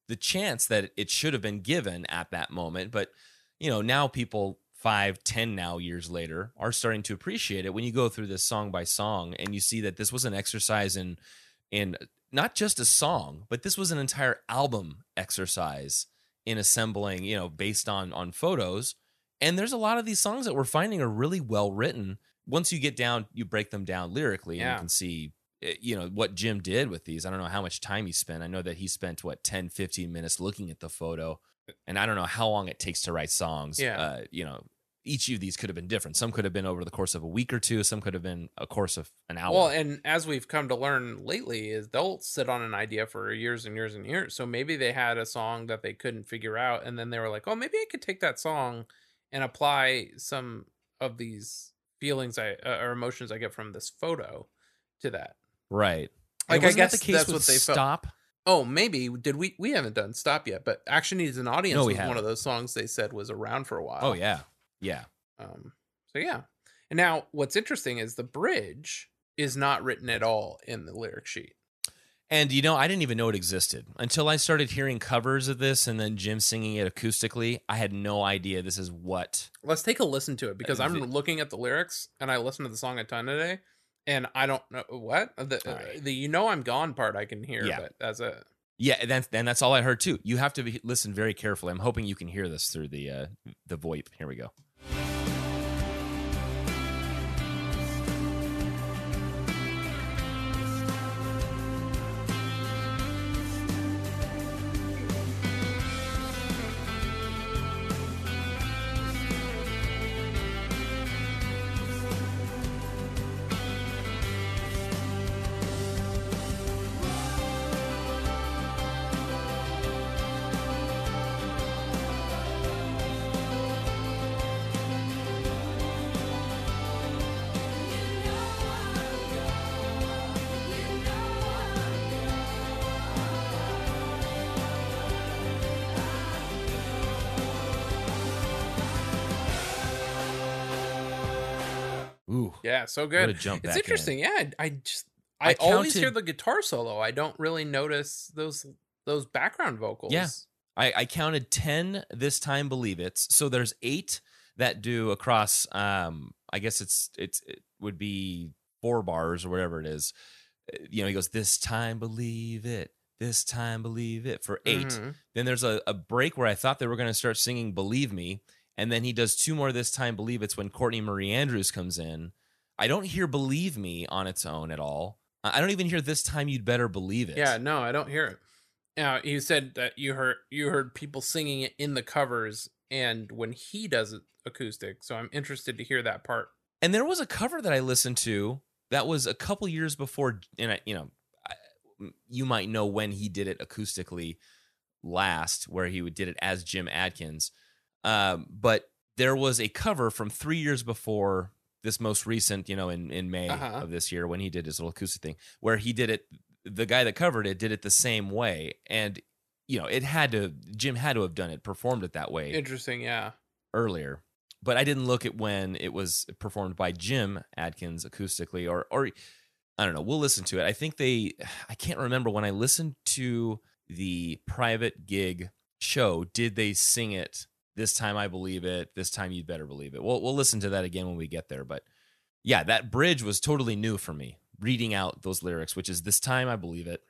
the chance that it should have been given at that moment but you know now people five ten now years later are starting to appreciate it when you go through this song by song and you see that this was an exercise in in not just a song but this was an entire album exercise in assembling, you know, based on on photos. And there's a lot of these songs that we're finding are really well written. Once you get down, you break them down lyrically, and you can see, you know, what Jim did with these. I don't know how much time he spent. I know that he spent what 10, 15 minutes looking at the photo, and I don't know how long it takes to write songs. Yeah. uh, you know, each of these could have been different. Some could have been over the course of a week or two. Some could have been a course of an hour. Well, and as we've come to learn lately, is they'll sit on an idea for years and years and years. So maybe they had a song that they couldn't figure out, and then they were like, "Oh, maybe I could take that song and apply some of these feelings I uh, or emotions I get from this photo to that." Right. Like, I wasn't that guess the case that's what they felt. stop. Oh, maybe did we? We haven't done "Stop" yet, but "Action Needs an Audience" No, was one haven't. of those songs they said was around for a while. Oh yeah, yeah. Um, so yeah. And now what's interesting is the bridge is not written at all in the lyric sheet. And you know, I didn't even know it existed until I started hearing covers of this and then Jim singing it acoustically. I had no idea this is what. Let's take a listen to it because I'm looking at the lyrics and I listened to the song a ton today, and I don't know what the All right. the you know I'm gone part I can hear, Yeah. but as a Yeah, and that's and that's all I heard too. You have to be, listen very carefully. I'm hoping you can hear this through the uh, the VoIP. Here we go. Ooh, yeah, so good. jump It's back in. interesting. Yeah, I, I just I, I always hear the guitar solo. I don't really notice those those background vocals. Yeah. I, I counted 10 this time believe it's so there's eight that do across um i guess it's it's it would be four bars or whatever it is uh, you know, he goes, This time believe it. This time believe it for 8 Mhm. Then there's a, a break where I thought they were going to start singing Believe Me. And then he does two more this time, Believe It's when Courtney Marie Andrews comes in. I don't hear Believe Me on its own at all. I don't even hear This Time You'd Better Believe It. Yeah, no, I don't hear it. Now you said that you heard you heard people singing it in the covers, and when he does it acoustic, so I'm interested to hear that part. And there was a cover that I listened to that was a couple years before, and I, you know, I- you might know when he did it acoustically last, where he would- did it as Jim Adkins. Um, but there was a cover from three years before this most recent, you know, in in May Uh-huh. of this year when he did his little acoustic thing, where he did it. The guy that covered it did it the same way, and you know, it had to. Jim had to have done it, performed it that way Interesting, yeah. earlier, but I didn't look at when it was performed by Jim Adkins acoustically, or or I don't know. We'll listen to it. I think they. I can't remember when I listened to the private gig show. Did they sing it this time? I believe it. This time you'd better believe it. We'll we'll listen to that again when we get there. But yeah, that bridge was totally new for me. Reading out those lyrics, which is this time I believe it.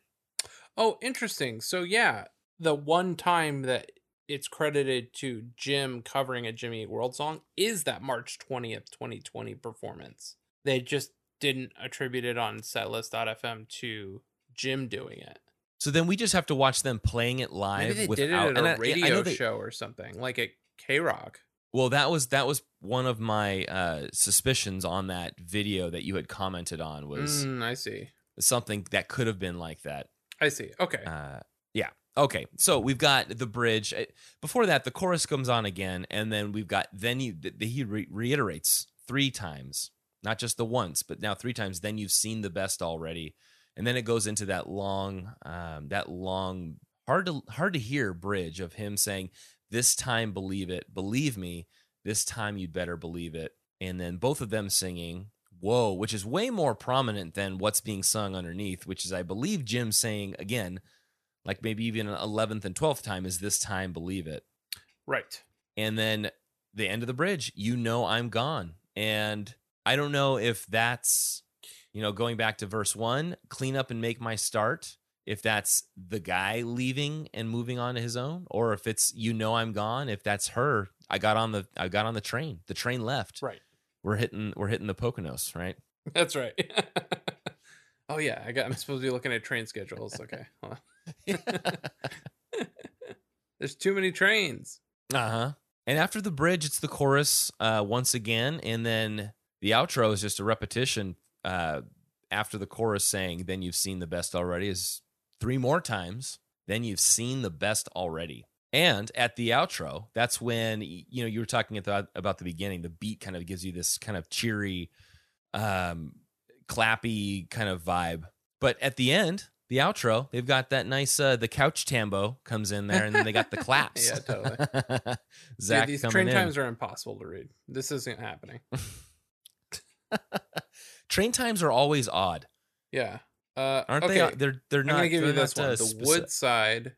Oh, interesting. So yeah, the one time that it's credited to Jim covering a Jimmy Eat World song is that March 20th, 2020 performance. They just didn't attribute it on setlist.fm to Jim doing it. So then we just have to watch them playing it live. Maybe they without, did it at I- a I know radio they- show or something, like at K Rock. Well, that was that was one of my uh, suspicions on that video that you had commented on was Mm, I see. something that could have been like that. I see. Okay. Uh, yeah. Okay. So we've got the bridge. Uh, Before that, the chorus comes on again, and then we've got then you th- he re- reiterates three times, not just the once, but now three times. Then you've seen the best already, and then it goes into that long, um, that long, hard to hard to hear bridge of him saying, "This time, believe it, believe me. This time, you'd better believe it." And then both of them singing, "Whoa," which is way more prominent than what's being sung underneath, which is, I believe, Jim saying again, like maybe even an eleventh and twelfth time, is "This time, believe it." right. and then the end of the bridge you know i'm gone and i don't know if that's you know going back to verse one clean up and make my start if that's the guy leaving and moving on to his own or if it's you know i'm gone if that's her i got on the i got on the train the train left Right. we're hitting we're hitting the poconos right That's right. oh yeah, I got. I'm supposed to be looking at train schedules. Okay. There's too many trains. uh-huh and after the bridge it's the chorus uh once again and then the outro is just a repetition uh after the chorus saying then you've seen the best already is three more times then you've seen the best already and at the outro that's when you know you were talking about about the beginning the beat kind of gives you this kind of cheery um clappy kind of vibe but at the end the outro they've got that nice uh the couch tambo comes in there and then they got the claps Yeah, totally. zach Dude, these train in. times are impossible to read. This isn't happening. train times are always odd Yeah. Uh, aren't okay. they they're they're not. I'm gonna give you this one. uh, The speci- Woodside.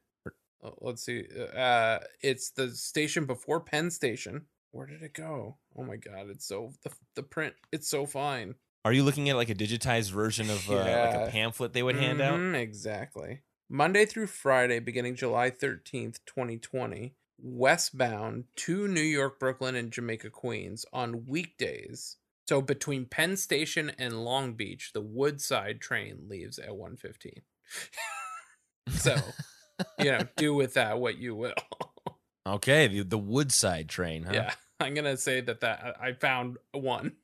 oh, let's see. Uh, it's the station before Penn Station. Where did it go? Oh my god! It's so the the print. It's so fine. Are you looking at like a digitized version of uh, like a pamphlet they would hand out? Mhm, Exactly. Monday through Friday, beginning July 13th, 2020, westbound to New York, Brooklyn, and Jamaica, Queens on weekdays. So between Penn Station and Long Beach, the Woodside train leaves at 1:15. so, you know, do with that what you will. okay, the, the Woodside train, huh? Yeah, I'm going to say that that I found one.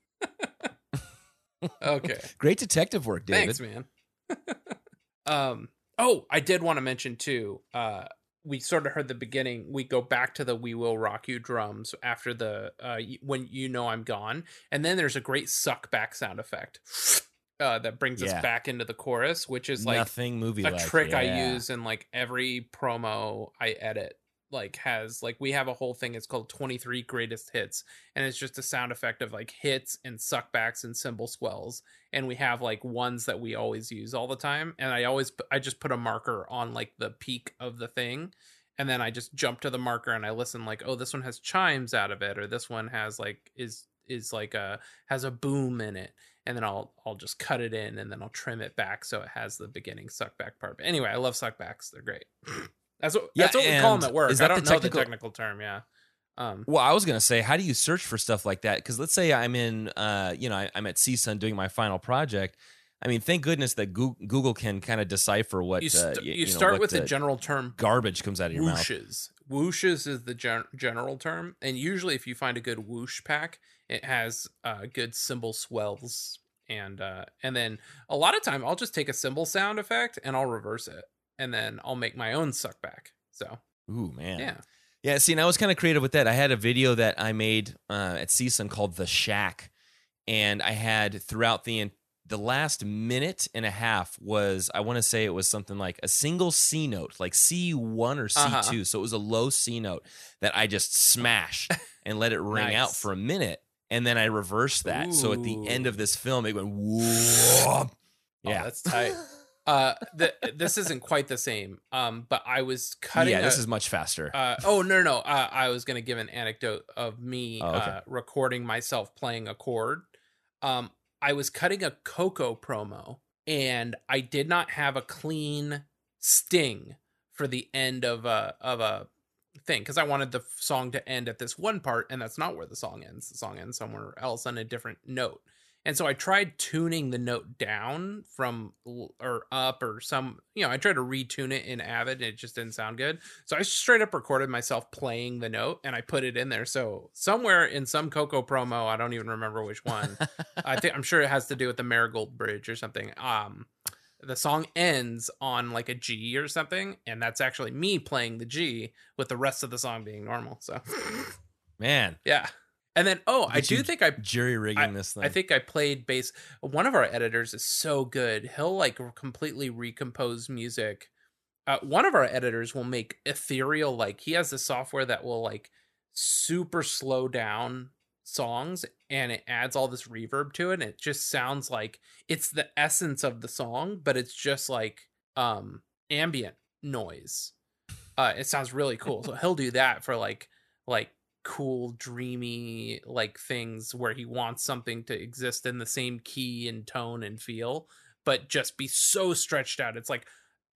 okay. Great detective work, David. Thanks, man. um. Oh, I did want to mention too. Uh, we sort of heard the beginning. We go back to the "We Will Rock You" drums after the uh, when you know I'm gone, and then there's a great suck back sound effect uh, that brings Yeah. us back into the chorus, which is like Nothing movie a trick I use in like every promo I edit. Like has like we have a whole thing. It's called 23 greatest hits, and it's just a sound effect of like hits and suckbacks and cymbal swells. And we have like ones that we always use all the time. And I always I just put a marker on like the peak of the thing, and then I just jump to the marker and I listen like, oh, this one has chimes out of it, or this one has like is is like a has a boom in it and then I'll I'll just cut it in and then I'll trim it back so it has the beginning suckback part. But anyway, I love suckbacks. They're great. That's what Yeah, that's what we call them at work. is I that don't the know technical- the technical term, yeah. Um Well, I was gonna say, how do you search for stuff like that? Because let's say I'm in, uh, you know, I, I'm at CSUN doing my final project. I mean, thank goodness that Goo- Google can kind of decipher what you, uh, st- y- you, you know, start with the general term garbage comes out of your mouth. whooshes. Whooshes is the gen- general term, and usually, if you find a good whoosh pack, it has uh, good cymbal swells, and uh, and then a lot of time I'll just take a cymbal sound effect and I'll reverse it, and then I'll make my own suck back. So Ooh man, yeah, Yeah, see, and I was kind of creative with that. I had a video that I made uh, at CSUN called "The Shack," and I had throughout the the last minute and a half was I want to say it was something like a single C note, like C one or C 2 Uh-huh. So it was a low C note that I just smashed and let it ring out for a minute, and then I reversed that. So at the end of this film, it went whoop. Oh, Yeah, that's tight. uh, the, this isn't quite the same. Um, but I was cutting. yeah, this a- is much faster. Uh, oh no, no, no. Uh, I was gonna give an anecdote of me Oh, okay. uh, recording myself playing a chord. Um, I was cutting a Coco promo, and I did not have a clean sting for the end of a of a thing because I wanted the song to end at this one part, and that's not where the song ends. The song ends somewhere else on a different note. And so I tried tuning the note down from or up or some, you know, I tried to retune it in Avid and it just didn't sound good. So I straight up recorded myself playing the note and I put it in there. So somewhere in some Coco promo, I don't even remember which one. I think I'm sure it has to do with the Marigold Bridge or something. Um, the song ends on like a G or something, and that's actually me playing the G with the rest of the song being normal. So Man, yeah, and then oh, I do think I jury rigging this thing. I think I played bass. One of our editors is so good; he'll like completely recompose music. Uh, one of our editors will make ethereal, like he has this software that will like super slow down songs, and it adds all this reverb to it. And it just sounds like it's the essence of the song, but it's just like um ambient noise. Uh, it sounds really cool. So he'll do that for like like cool dreamy like things where he wants something to exist in the same key and tone and feel but just be so stretched out. It's like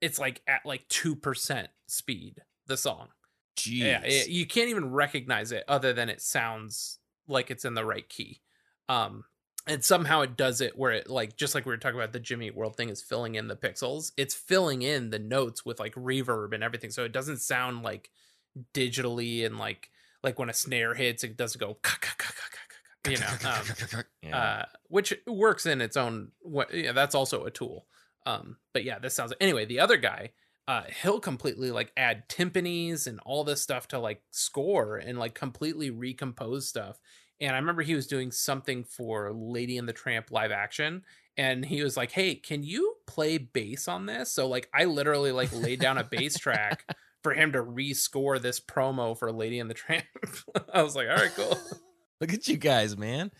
it's like at like 2% speed the song. Jeez. yeah it- you can't even recognize it other than it sounds like it's in the right key. Um and somehow it does it where it like just like we were talking about the jimmy world thing is filling in the pixels it's filling in the notes with like reverb and everything so it doesn't sound like digitally and like like when a snare hits it doesn't go you know um, Yeah. uh, which works in its own way. Yeah, that's also a tool. Um, but yeah, this sounds anyway. The other guy, uh, he'll completely like add timpanis and all this stuff to like score and like completely recompose stuff. And I remember he was doing something for Lady and the Tramp live action, and he was like, "Hey, can you play bass on this?" So like, I literally like laid down a bass track for him to rescore this promo for Lady and the Tramp. I was like, "All right, cool." Look at you guys, man.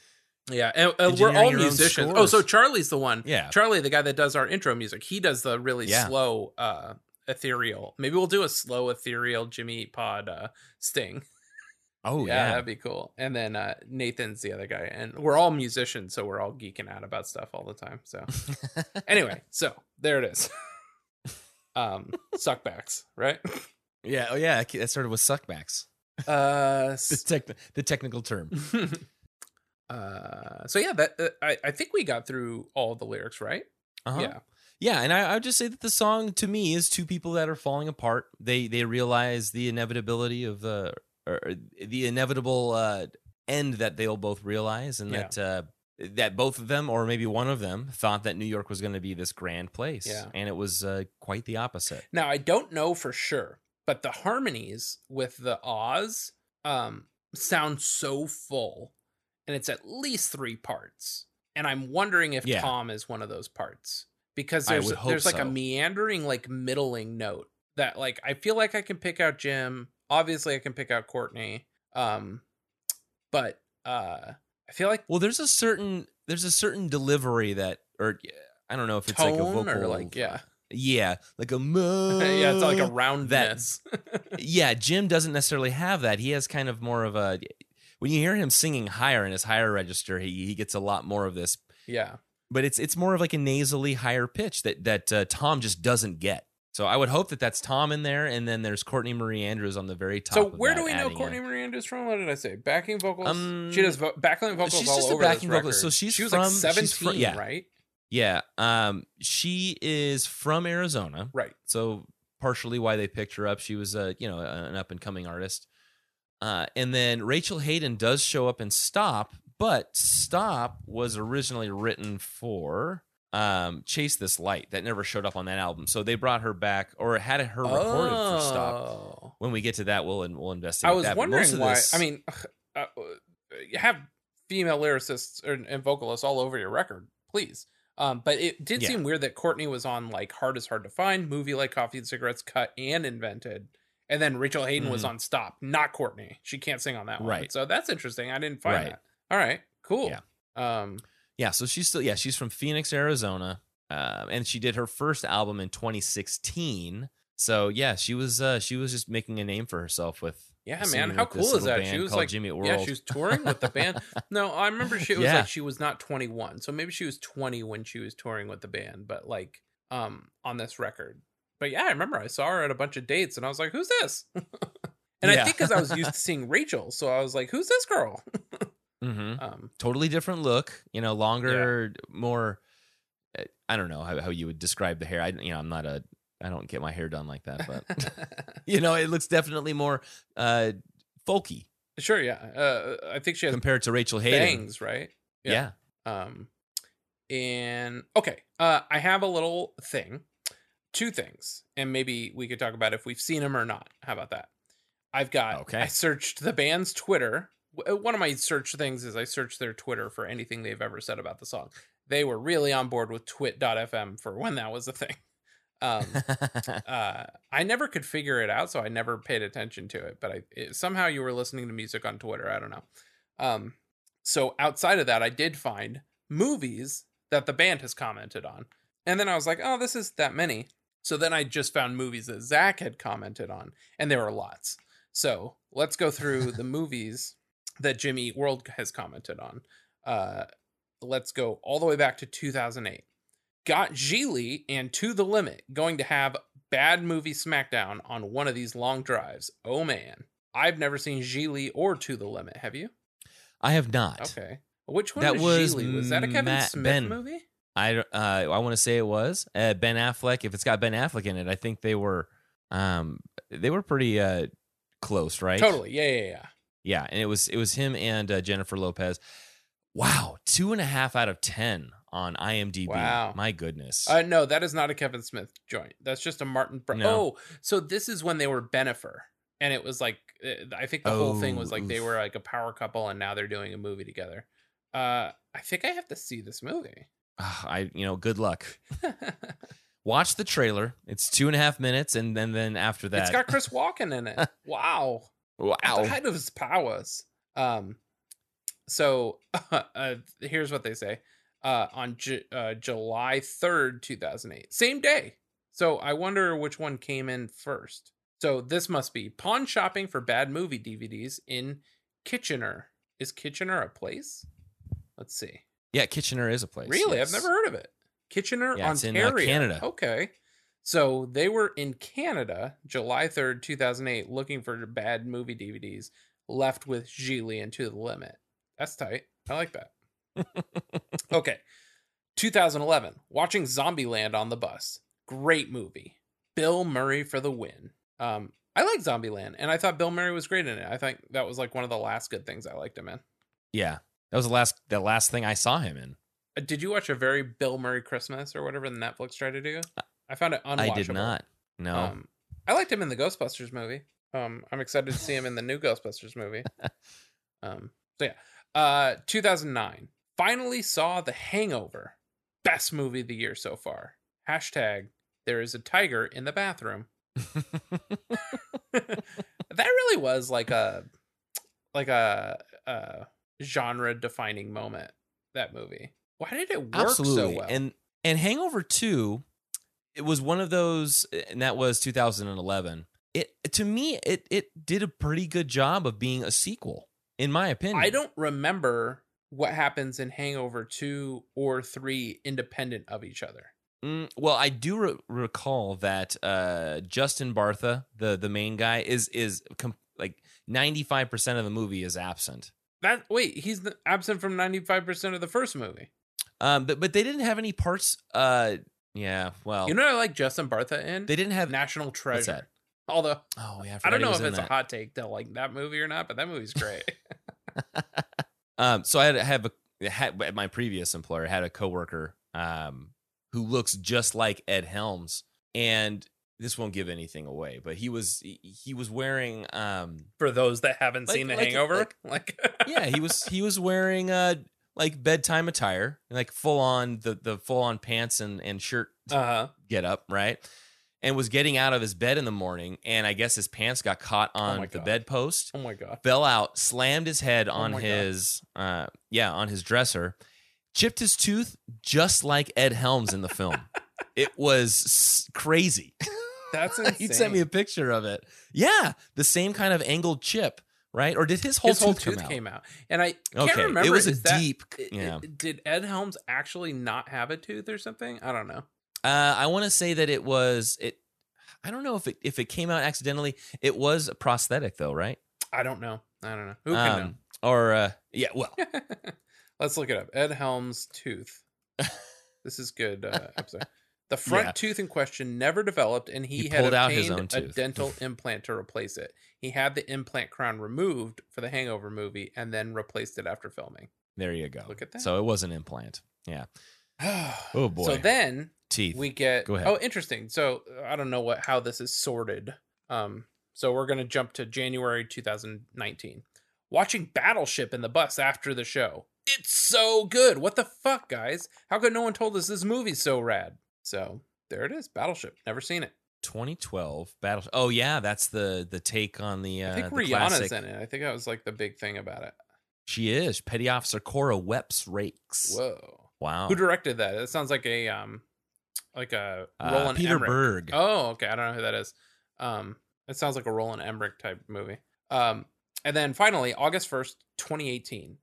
Yeah, and, we're all musicians. Oh, so. Charlie's the one. Yeah. Charlie, the guy that does our intro music, he does the really Yeah. slow, uh, ethereal. Maybe we'll do a slow, ethereal Jimmy Pod uh, sting. Oh yeah, yeah. that'd be cool. And then uh, Nathan's the other guy, and we're all musicians, so we're all geeking out about stuff all the time. So anyway, so there it is. um, suckbacks, right? Yeah. Oh yeah. That started with suckbacks. Uh, The tech, the technical term. uh, so yeah, that uh, I I think we got through all the lyrics, right? Uh-huh. Yeah. Yeah, and I, I would just say that the song to me is two people that are falling apart. They they realize the inevitability of the or the inevitable uh, end that they'll both realize, and Yeah. that uh, that both of them, or maybe one of them, thought that New York was going to be this grand place, Yeah. and it was uh, quite the opposite. Now I don't know for sure, but the harmonies with the Oz um sound so full, and it's at least three parts. And I'm wondering if Yeah. Tom is one of those parts because there's there's like a meandering, like middling note that like I feel like I can pick out Jim. Obviously, I can pick out Courtney. Um, but uh, I feel like Well, there's a certain there's a certain delivery that, or I don't know if it's like a vocal, or like yeah, yeah, like a yeah, it's like a roundness. yeah, Jim doesn't necessarily have that. He has kind of more of a when you hear him singing higher in his higher register, he he gets a lot more of this. Yeah. But it's it's more of like a nasally higher pitch that that uh, Tom just doesn't get. So I would hope that that's Tom in there, and then there's Courtney Marie Andrews on the very top. So where do we know Courtney in. Marie Andrews from? What did I say? Backing vocals. Um, she does vo- backline vocals she's just a backing vocalist. So she's she was from- like seventeen, fr- yeah. right? Yeah, um, she is from Arizona, Right. so partially why they picked her up. She was a you know an up and coming artist. Uh, and then Rachel Haden does show up in Stop, but Stop was originally written for um, Chase This Light. That never showed up on that album, so they brought her back or had her recorded for Stop. Oh. When we get to that, we'll we'll investigate. I was that. Wondering why. this- I mean, uh, you have female lyricists and, and vocalists all over your record, please. Um, but it did Yeah. seem weird that Courtney was on like Heart is Hard to Find, movie like Coffee and Cigarettes, Cut and Invented, and then Rachel Haden was Mhm. on Stop, not Courtney. She can't sing on that one, Right. So that's interesting. I didn't find Right. that. All right, cool. Yeah. Um, Yeah, so she's still yeah, she's from Phoenix, Arizona. Um, and she did her first album in 2016. So yeah, she was uh she was just making a name for herself with yeah, man, how cool is that? She was like, Jimmy Eat yeah, she was touring with the band. No, I remember she it was Yeah. like she was not 21, so maybe she was 20 when she was touring with the band, but like um on this record. But yeah, I remember I saw her at a bunch of dates, and I was like, "Who's this?" and I think because I was used to seeing Rachel, so I was like, "Who's this girl?" hmm Um, Totally different look, you know, longer, more. uh, I don't know how, how you would describe the hair. I you know I'm not a I don't get my hair done like that, but you know it looks definitely more uh folky sure, yeah. Uh, I think she has compared to Rachel Haden. bangs, right? Yeah. Um, and okay, uh, I have a little thing, two things, and maybe we could talk about if we've seen them or not. How about that? I've got. Okay. I searched the band's Twitter. One of my search things is I searched their Twitter for anything they've ever said about the song. They were really on board with twit.fm for when that was a thing. Um, uh, I never could figure it out, so I never paid attention to it. But I it, somehow you were listening to music on Twitter. I don't know. Um, so outside of that, I did find movies that the band has commented on, and then I was like, oh, this is that many. So then I just found movies that Zach had commented on, and there were lots. So let's go through the movies that Jimmy World has commented on. Uh, let's go all the way back to 2008 got Gigli and To the Limit going to have bad movie smackdown on one of these long drives. Oh man. I've never seen Gigli or To the Limit. Have you? I have not. Okay. Which one That was, was Gigli? Was that a Kevin Matt Smith Ben. movie? I uh, I want to say it was uh, Ben Affleck. If it's got Ben Affleck in it, I think they were um they were pretty uh close, right? Totally. Yeah, yeah, yeah. Yeah, and it was it was him and uh, Jennifer Lopez. Wow, two and a half out of ten on IMDb. Wow. My goodness. Uh, no, that is not a Kevin Smith joint. That's just a Martin. Br- No. Oh, so this is when they were Bennifer, and it was like uh, I think the whole thing was Oh, like they were like a power couple, and now they're doing a movie together. Uh, I think I have to see this movie. Ah, I you know good luck. Watch the trailer. It's two and a half minutes, and then then after that, It's got Chris Walken in it. Wow. wow. Height of his powers. Um, so uh, here's what they say. Uh, on Ju- uh, July 3rd, 2008. Same day. So I wonder which one came in first. So this must be pawn shopping for bad movie DVDs in Kitchener. Is Kitchener a place? Let's see. Yeah, Kitchener is a place. Really? yes. I've never heard of it. Kitchener, Yeah, it's in, uh, Ontario. Canada. Okay. So they were in Canada July 3rd, 2008, looking for bad movie DVDs, left with Gigli and To the Limit. That's tight. I like that. Okay. 2011, watching Zombieland on the bus. Great movie. Bill Murray for the win. Um, I like Zombieland, and I thought Bill Murray was great in it. I think that was like one of the last good things I liked him in. Yeah, that was the last the last thing I saw him in. Uh, Did you watch a very Bill Murray Christmas or whatever the Netflix tried to do? I found it unwatchable. I did not. No. Um, I liked him in the Ghostbusters movie. Um, I'm excited to see him in the new Ghostbusters movie. Um, so yeah, uh, 2009. Finally saw The Hangover. Best movie of the year so far. Hashtag there is a tiger in the bathroom. that really was like a like a, a genre defining moment. That movie. Why did it work Absolutely. so well? And and Hangover 2 it was one of those and that was 2011. It to me it it did a pretty good job of being a sequel. in my opinion. I don't remember what happens in Hangover 2 or 3 independent of each other. Mm, well, I do re- recall that uh, Justin Bartha, the the main guy, is is com- like ninety five percent of the movie is absent. That wait, he's the, absent from 95% of the first movie. Um, but but they didn't have any parts. Uh, yeah. Well, You know what I like Justin Bartha in? they didn't have. National Treasure. that? Although Oh yeah, I forgot don't know if it's a hot take to like that movie or not, but that movie's great. Um, so I had have a had, at my previous employer had a coworker um who looks just like Ed Helms, and this won't give anything away, but he was he, was wearing um For those that haven't Like- seen The like- Hangover, like- like, yeah he was he was wearing uh like bedtime attire like full on the the full on pants and and shirt uh huh. get up right and was getting out of his bed in the morning and i guess his pants got caught my on the bedpost Oh my god. fell out slammed his head on my God. his uh yeah on his dresser chipped his tooth just like ed helms in the film it was s- crazy That's insane. he sent me a picture of it yeah the same kind of angled chip right or did his whole, His whole tooth, tooth come out came out, and I can't okay remember. it was a that- deep yeah Did Ed Helms actually not have a tooth or something? I don't know. Uh, I want to say that it was it. I don't know if it if it came out accidentally. It was a prosthetic though, right? I don't know. I don't know. Who can Um, Or uh, yeah, well. Let's look it up. Ed Helms tooth. This is good. Uh, episode. The front Yeah. tooth in question never developed, and he, He had obtained a dental implant to replace it. He had the implant crown removed for the Hangover movie, and then replaced it after filming. there you go. Look at that. So it was an implant. Yeah. Oh boy. So then Teeth. we get Go ahead. oh interesting so i don't know what how this is sorted um so we're gonna jump to january 2019 watching battleship in the bus after the show it's so good what the fuck guys how could no one told us this movie's so rad so there it is battleship never seen it 2012 battle. Oh yeah, that's the the take on the. Uh, i think rihanna's classic. in it i think that was like the big thing about it She is Petty Officer Cora Weps Raikes. whoa Wow. who directed that that sounds like a um like a Uh, roland Peter Emmerich. Berg. Oh, okay. I don't know who that is. Um, it sounds like a Roland Emmerich type movie. Um, and then finally, August 1st, 2018.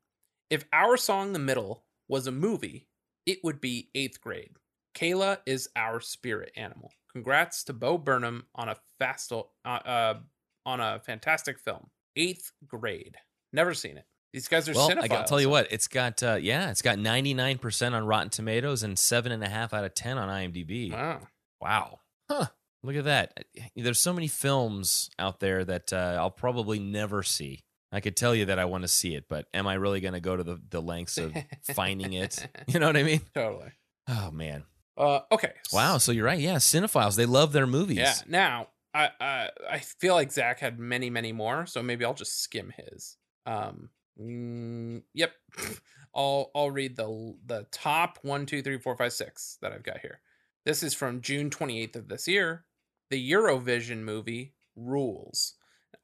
If Our Song The Middle was a movie, it would be eighth grade. Kayla is our spirit animal. Congrats to Bo Burnham on a fastal, uh, uh, on a fantastic film. Eighth grade. Never seen it. These guys are well, cinephiles. I got to tell you what, it's got uh, yeah, it's got 99% on Rotten Tomatoes and seven and a half out of 10 on IMDb. Wow. Wow. Huh. Look at that. There's so many films out there that uh, I'll probably never see. I could tell you that I want to see it, but am I really going to go to the, the lengths of finding it? You know what I mean? Totally. Oh, man. Uh, okay. Wow. So you're right. Yeah. Cinephiles, they love their movies. Yeah. Now, I I I feel like Zach had many many more, so maybe I'll just skim his. Um. Mm, yep. I'll I'll read the the top one two three four five six that I've got here. This is from June twenty eighth of this year. The Eurovision movie rules.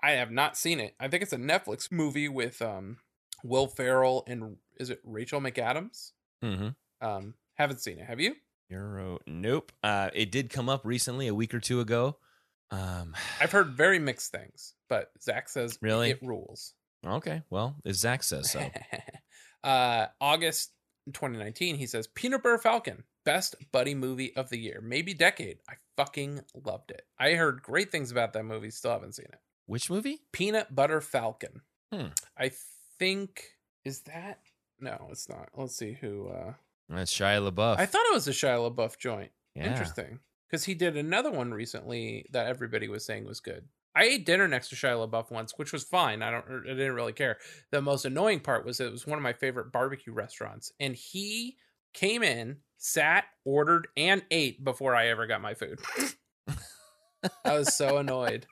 I have not seen it. I think it's a Netflix movie with um Will Ferrell and is it Rachel McAdams? Mm-hmm. Um, haven't seen it. Have you? Euro. Nope. Uh, it did come up recently, a week or two ago. Um, I've heard very mixed things, but Zach says Really? it rules. Okay. Well, if Zach says so. uh, August 2019, he says Peanut Butter Falcon, best buddy movie of the year, maybe decade. I fucking loved it. I heard great things about that movie. Still haven't seen it. Which movie? Peanut Butter Falcon. Hmm. I think is that no, it's not. Let's see who. uh That's Shia LaBeouf. I thought it was a Shia LaBeouf joint. yeah. Interesting. Because he did another one recently that everybody was saying was good. I ate dinner next to Shia LaBeouf once, which was fine. I don't er, I didn't really care. The most annoying part was it was one of my favorite barbecue restaurants. And he came in, sat, ordered, and ate before I ever got my food. I was so annoyed.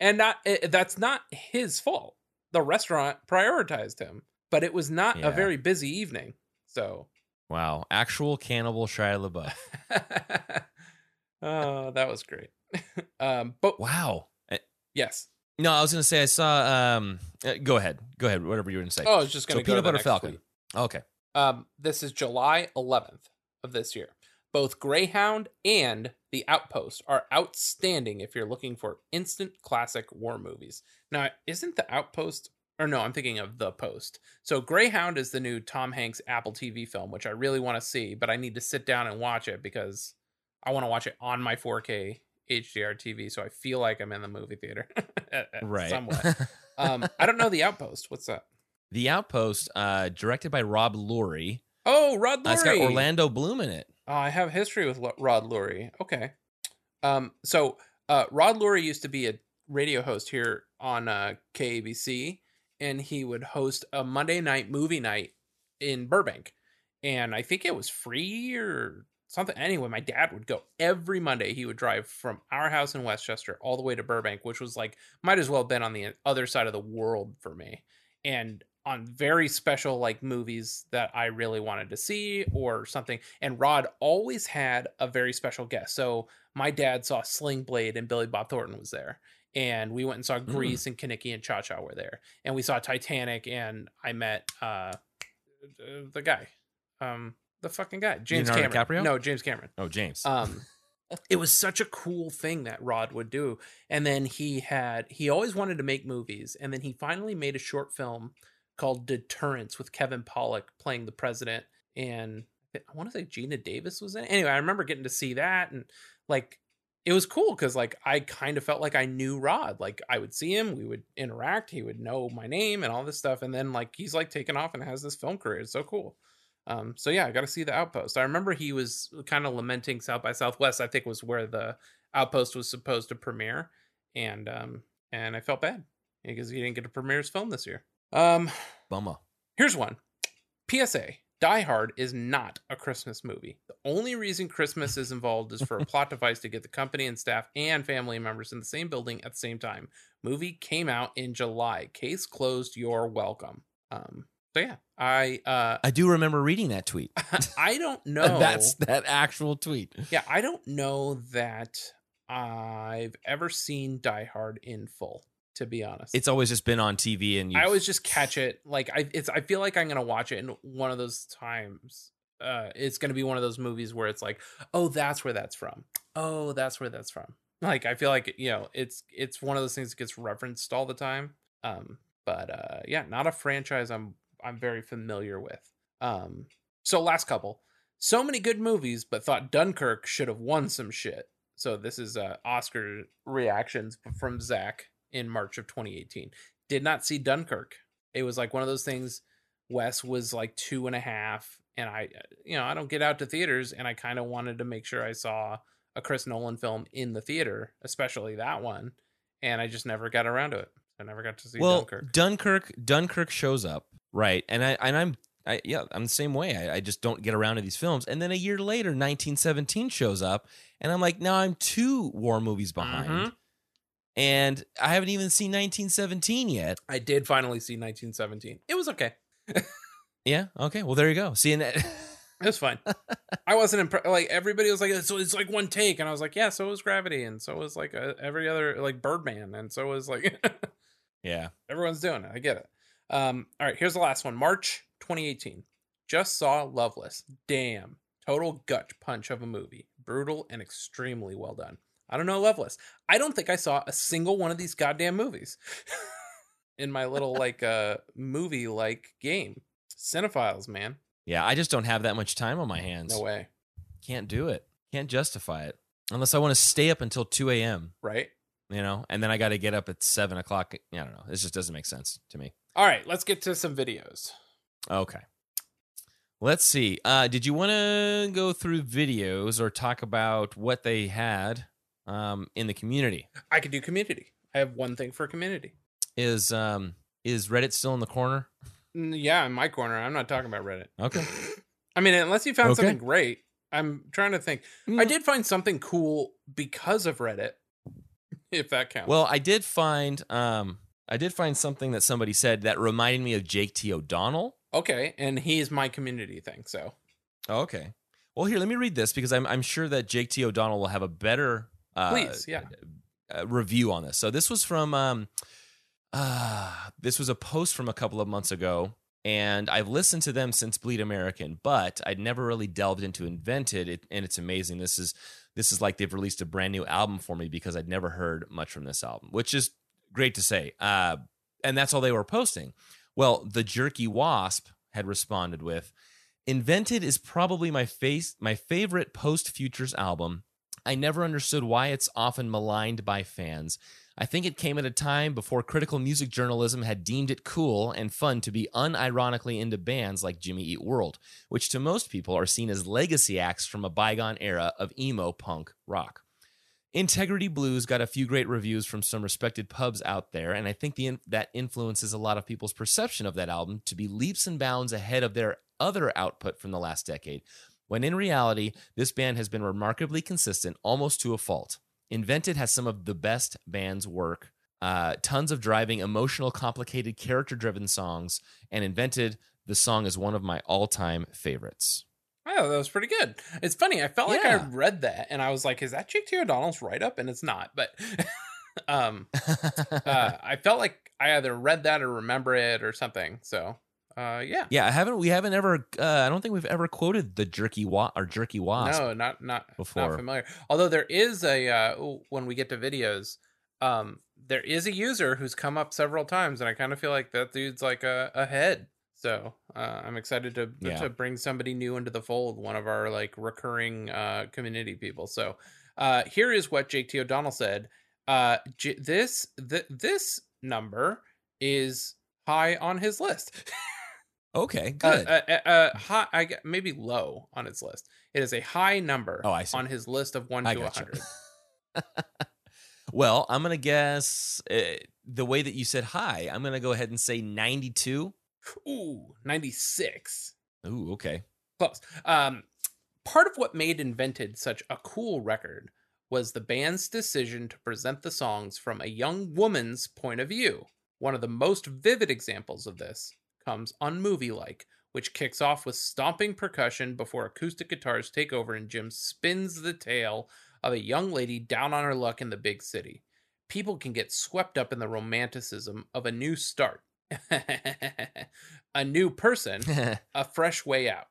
And not it, that's not his fault. The restaurant prioritized him, but it was not Yeah. a very busy evening. So Wow. Actual cannibal Shia LaBeouf. oh, that was great. um, but Wow. Uh, yes. No, I was going to say I saw. Um, uh, go ahead. Go ahead. Whatever you were going to say. Oh, I was just going so go peanut butter falcon. Okay. Um, this is July 11th of this year. Both Greyhound and The Outpost are outstanding if you're looking for instant classic war movies. Now, isn't The Outpost or no, I'm thinking of The Post. So Greyhound is the new Tom Hanks Apple TV film, which I really want to see, but I need to sit down and watch it because I want to watch it on my 4K HDR TV, so I feel like I'm in the movie theater. right. Somewhat. um, I don't know The Outpost. What's that? the Outpost, uh, directed by Rob Lurie. Oh, Rod Uh, it's got Orlando Bloom in it. Oh, I have history with Lo- Rod Lurie. Okay. Um, so uh, Rod Lurie used to be a radio host here on uh, KABC, and he would host a Monday night movie night in Burbank, and I think it was free or something. Anyway, my dad would go every Monday. He would drive from our house in Westchester all the way to Burbank, which was like might as well have been on the other side of the world for me, and on very special like movies that I really wanted to see or something. And Rod always had a very special guest. So my dad saw Sling Blade and Billy Bob Thornton was there. And we went and saw Grease and Kenickie and Cha Cha were there. And we saw Titanic and I met uh the guy. Um the fucking guy. James Leonardo Cameron. DiCaprio? No, James Cameron. Oh, James. Um, it was such a cool thing that Rod would do. And then he had he always wanted to make movies, and then he finally made a short film called Deterrence with Kevin Pollak playing the president, and I want to say Geena Davis was in it. Anyway, I remember getting to see that, and like it was cool because like I kind of felt like I knew Rod. Like I would see him, we would interact, he would know my name and all this stuff, and then like he's like taken off and has this film career. It's so cool. Um, so yeah, I got to see the Outpost. I remember he was kind of lamenting South by Southwest. I think was where the Outpost was supposed to premiere, and um, and I felt bad because he didn't get to premiere his film this year. Um, Bummer. here's one. PSA: Die Hard is not a Christmas movie. The only reason Christmas is involved is for a plot device to get the company and staff and family members in the same building at the same time. Movie came out in July. Case closed. You're welcome. Um, so yeah, I uh, I do remember reading that tweet. I don't know. That's that actual tweet. yeah, I don't know that I've ever seen Die Hard in full. To be honest, It's always just been on TV, and you I always just catch it. Like I, it's. I feel like I'm gonna watch it in one of those times. Uh, it's gonna be one of those movies where it's like, oh, that's where that's from. Oh, that's where that's from. Like I feel like you know, it's it's one of those things that gets referenced all the time. Um, but uh, yeah, not a franchise I'm I'm very familiar with. Um, so last couple, so many good movies, but thought Dunkirk should have won some shit. So this is uh, Oscar reactions from Zach in March of 2018. Did not see Dunkirk. It was like one of those things. Wes was like two and a half, and I, you know, I don't get out to theaters, and I kind of wanted to make sure I saw a Chris Nolan film in the theater, especially that one, and I just never got around to it. I never got to see well, Dunkirk. Dunkirk. Dunkirk shows up, right? And I and I'm I yeah, I'm the same way. I, I just don't get around to these films. And then a year later, 1917 shows up, and I'm like, now I'm two war movies behind, Mhm. and I haven't even seen 1917 yet. I did finally see 1917. It was okay. Yeah. Okay. Well, there you go. Seeing that. It was fine. I wasn't impressed. Like everybody was like, so it's like one take, and I was like, yeah, so was Gravity, and so was like uh, every other like Birdman, and so was like yeah. everyone's doing it. I get it. Um, all right, here's the last one. March 2018. Just saw Loveless. Damn, total gut punch of a movie. Brutal and extremely well done. I don't know Loveless. I don't think I saw a single one of these goddamn movies in my little like uh movie like game. Cinephiles, man. Yeah. I just don't have that much time on my hands. No way. Can't do it. Can't justify it unless I want to stay up until 2 a.m. Right? You know, and then I got to get up at seven o'clock. I don't know. This just doesn't make sense to me. All right, let's get to some videos. Okay. Let's see. Uh, did you want to go through videos or talk about what they had um, in the community? I could do community. I have one thing for community. Is um, is Reddit still in the corner? Mm, Yeah, in my corner. I'm not talking about Reddit. Okay. I mean, unless you found Okay. something great. I'm trying to think. I did find something cool because of Reddit, if that counts. Well, I did find um, I did find something that somebody said that reminded me of Jake T. O'Donnell. okay, and he's my community thing. So Oh, okay. Well, here, let me read this because I'm I'm sure that Jake T. O'Donnell will have a better uh, please, yeah. uh, review on this. So this was from um uh this was a post from a couple of months ago and I've listened to them since Bleed American, but I'd never really delved into Invented it, and it's amazing. This is this is like they've released a brand new album for me because I'd never heard much from this album, which is great to say. Uh and that's all they were posting. Well, the Jerky Wasp had responded with, "Invented is probably my face my favorite post Futures album. I never understood why it's often maligned by fans. I think it came at a time before critical music journalism had deemed it cool and fun to be unironically into bands like Jimmy Eat World, which to most people are seen as legacy acts from a bygone era of emo punk rock. Integrity Blues got a few great reviews from some respected pubs out there, and I think the that influences a lot of people's perception of that album to be leaps and bounds ahead of their other output from the last decade, when in reality, this band has been remarkably consistent almost to a fault. Invented has some of the best band's work, uh, tons of driving, emotional, complicated, character driven songs, and Invented, the song is one of my all time favorites. Oh, that was pretty good. It's funny. I felt like I read that and I was like, is that Jake T. O'Donnell's write up? And it's not. But um, uh, I felt like I either read that or remember it or something. So uh, yeah. yeah, I haven't. We haven't ever. Uh, I don't think we've ever quoted the jerky wa or jerky wasp. No, not not before. not familiar. Although there is a uh, when we get to videos, um, there is a user who's come up several times, and I kind of feel like that dude's like a, a head. So uh, I'm excited to Yeah. to bring somebody new into the fold, one of our like recurring uh, community people. So uh, here is what Jake T O'Donnell said. Uh, J- this th- this number is high on his list. Okay, Uh, good. Uh, uh, uh, high, I maybe low on its list. It is a high number Oh, I see. on his list of one I to hundred. well, I'm gonna guess uh, the way that you said hi. I'm gonna go ahead and say 92. Ooh, ninety six. Ooh, okay. Close. Um, part of what made Invented such a cool record was the band's decision to present the songs from a young woman's point of view. One of the most vivid examples of this comes on Movie Like, which kicks off with stomping percussion before acoustic guitars take over and Jim spins the tale of a young lady down on her luck in the big city. People can get swept up in the romanticism of a new start. a new person, a fresh way out.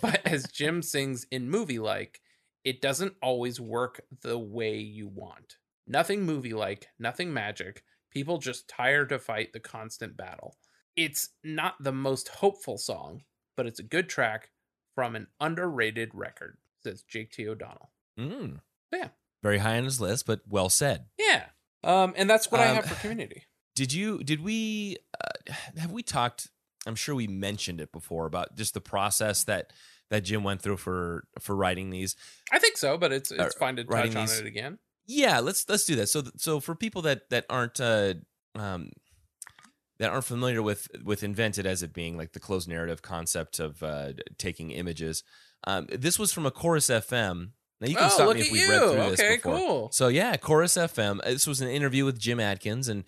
But as Jim sings in movie like, it doesn't always work the way you want. Nothing movie like, nothing magic. People just tire to fight the constant battle. It's not the most hopeful song, but it's a good track from an underrated record, says Jake T. O'Donnell. mm. Yeah. Very high on his list, but well said. Yeah. Um, and that's what I Um, have for community. Did you? Did we? Uh, have we talked? I'm sure we mentioned it before about just the process that that Jim went through for for writing these. I think so, but it's it's uh, fine to touch on these- it again. Yeah, let's let's do that. So so for people that that aren't uh, um, that aren't familiar with with invented as it being like the closed narrative concept of uh, taking images, um, this was from a Chorus FM. Now you can Oh, stop look me if we've you. read through this Okay, before. cool. So yeah, Chorus FM. This was an interview with Jim Adkins, and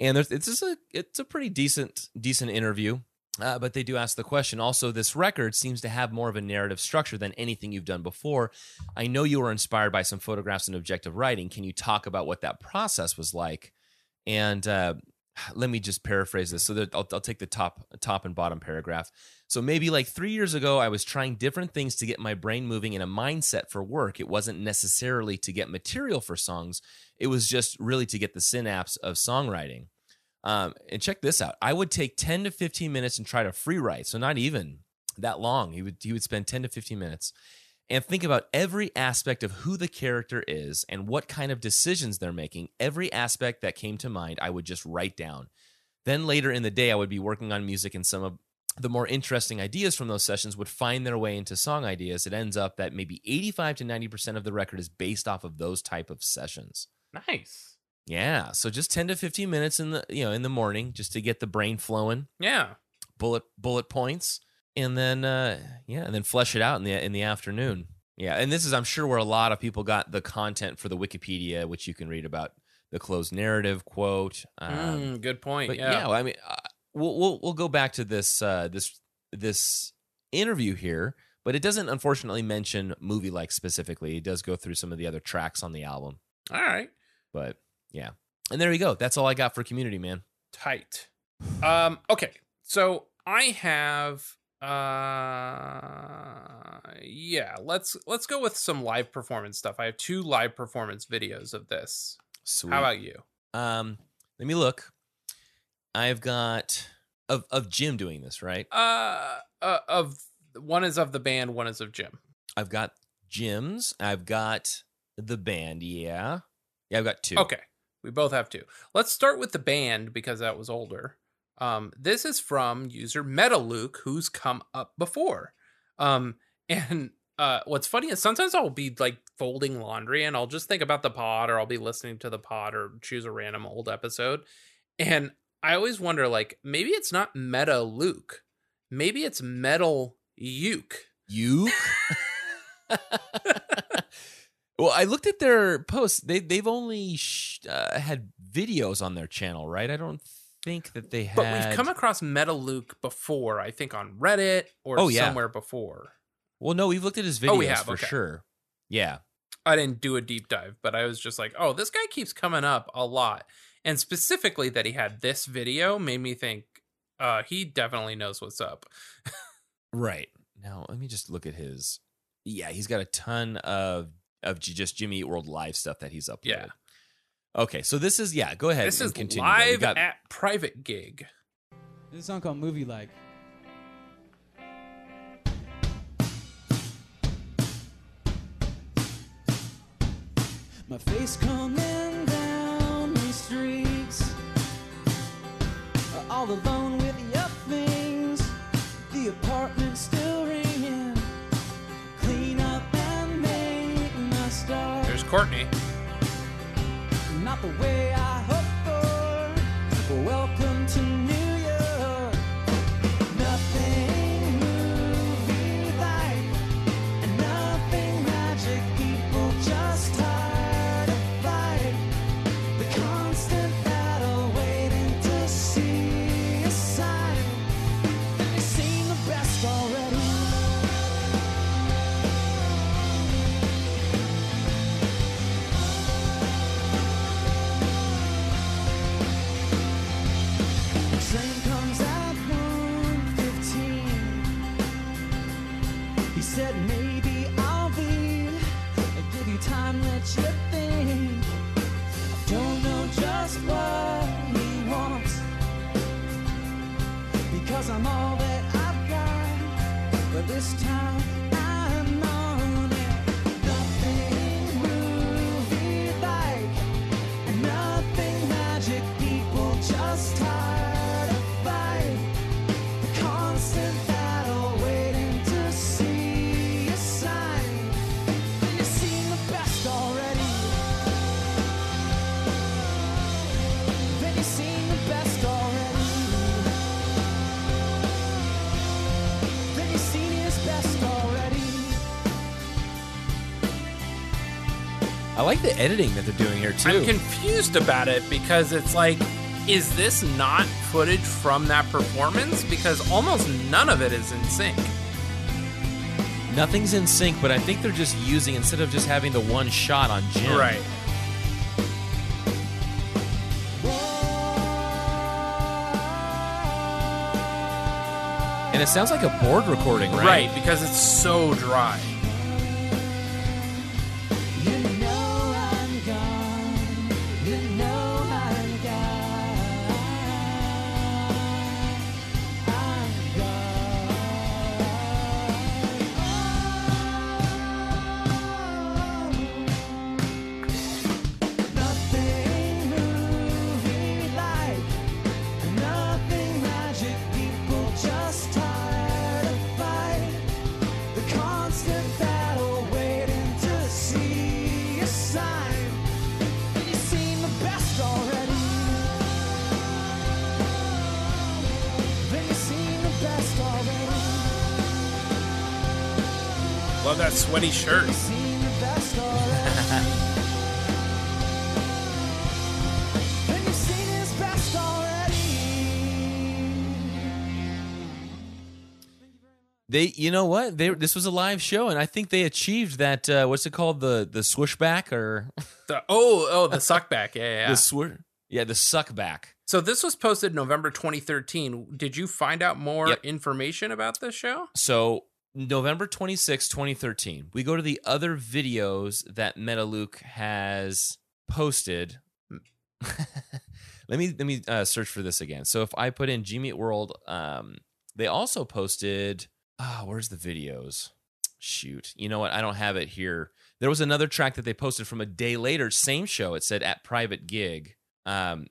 and there's, it's just a it's a pretty decent decent interview. Uh, but they do ask the question. Also, this record seems to have more of a narrative structure than anything you've done before. I know you were inspired by some photographs and objective writing. Can you talk about what that process was like? And uh, let me just paraphrase this. So that I'll, I'll take the top top and bottom paragraph. So maybe like three years ago, I was trying different things to get my brain moving in a mindset for work. It wasn't necessarily to get material for songs. It was just really to get the synapse of songwriting. Um, and check this out. I would take 10 to 15 minutes and try to free write. So not even that long. He would he would spend 10 to 15 minutes and think about every aspect of who the character is and what kind of decisions they're making. Every aspect that came to mind, I would just write down. Then later in the day, I would be working on music, and some of the more interesting ideas from those sessions would find their way into song ideas. It ends up that maybe 85 to 90% of the record is based off of those type of sessions. Nice. Yeah, so just 10 to 15 minutes in the you know in the morning just to get the brain flowing, Yeah. bullet bullet points, and then uh yeah, and then flesh it out in the in the afternoon. Yeah, and this is I'm sure where a lot of people got the content for the Wikipedia, which you can read about the closed narrative quote. Um, Mm, good point. but yeah. yeah, well, I mean, we'll we'll we'll go back to this uh, this this interview here, but it doesn't unfortunately mention movie like specifically. It does go through some of the other tracks on the album, All right. but yeah. And there you go. That's all I got for Community, man. Tight. Um, okay. So I have uh yeah, let's let's go with some live performance stuff. I have two live performance videos of this. Sweet. How about you? Um, let me look. I've got of of Jim doing this, right? Uh, uh, of one is of the band, one is of Jim. I've got Jim's. I've got the band. Yeah, yeah. I've got two. Okay, we both have two. Let's start with the band because that was older. Um, this is from user Metaluke, who's come up before. Um, and uh, what's funny is sometimes I'll be like folding laundry and I'll just think about the pod or I'll be listening to the pod or choose a random old episode. And I always wonder, like, maybe it's not Meta Luke, maybe it's Metal Uke. You. well, I looked at their posts. They they've only sh- uh, had videos on their channel, right? I don't think that they had. But we've come across Meta Luke before, I think on Reddit or Oh, yeah. somewhere before. well, no, we've looked at his videos Oh, we have, for okay. sure. Yeah. I didn't do a deep dive, but I was just like, oh, this guy keeps coming up a lot. And specifically that he had this video made me think uh he definitely knows what's up. Right. Now, let me just look at his. Yeah, he's got a ton of of just Jimmy Eat World live stuff that he's uploaded. Yeah. Okay, so this is yeah. Go ahead. this and is continue. then. Live got- at private gig. This is a song called Movie Like. My face coming down All alone with your things. The apartment still ringing. Clean up and make my start. There's Courtney. Not the way I hoped for. Welcome like the editing that they're doing here too. I'm confused about it because it's like, is this not footage from that performance? Because almost none of it is in sync. Nothing's in sync, but I think they're just using instead of just having the one shot on Jim. Right. And it sounds like a board recording, right? Right, because it's so dry. Already. They, you know what? They this was a live show, and I think they achieved that. Uh, what's it called? The the swooshback or The, oh, oh, the suckback. Yeah, yeah. yeah. the swish? Yeah, the suckback. So this was posted November 2013. Did you find out more Yep. information about this show? So November 26, 2013. We go to the other videos that Metaluke has posted. Let me let me uh, search for this again. So if I put in Jimmy Eat World, um, they also posted. Ah, where's the videos? Shoot, you know what? I don't have it here. There was another track that they posted from a day later, same show. It said at private gig, um,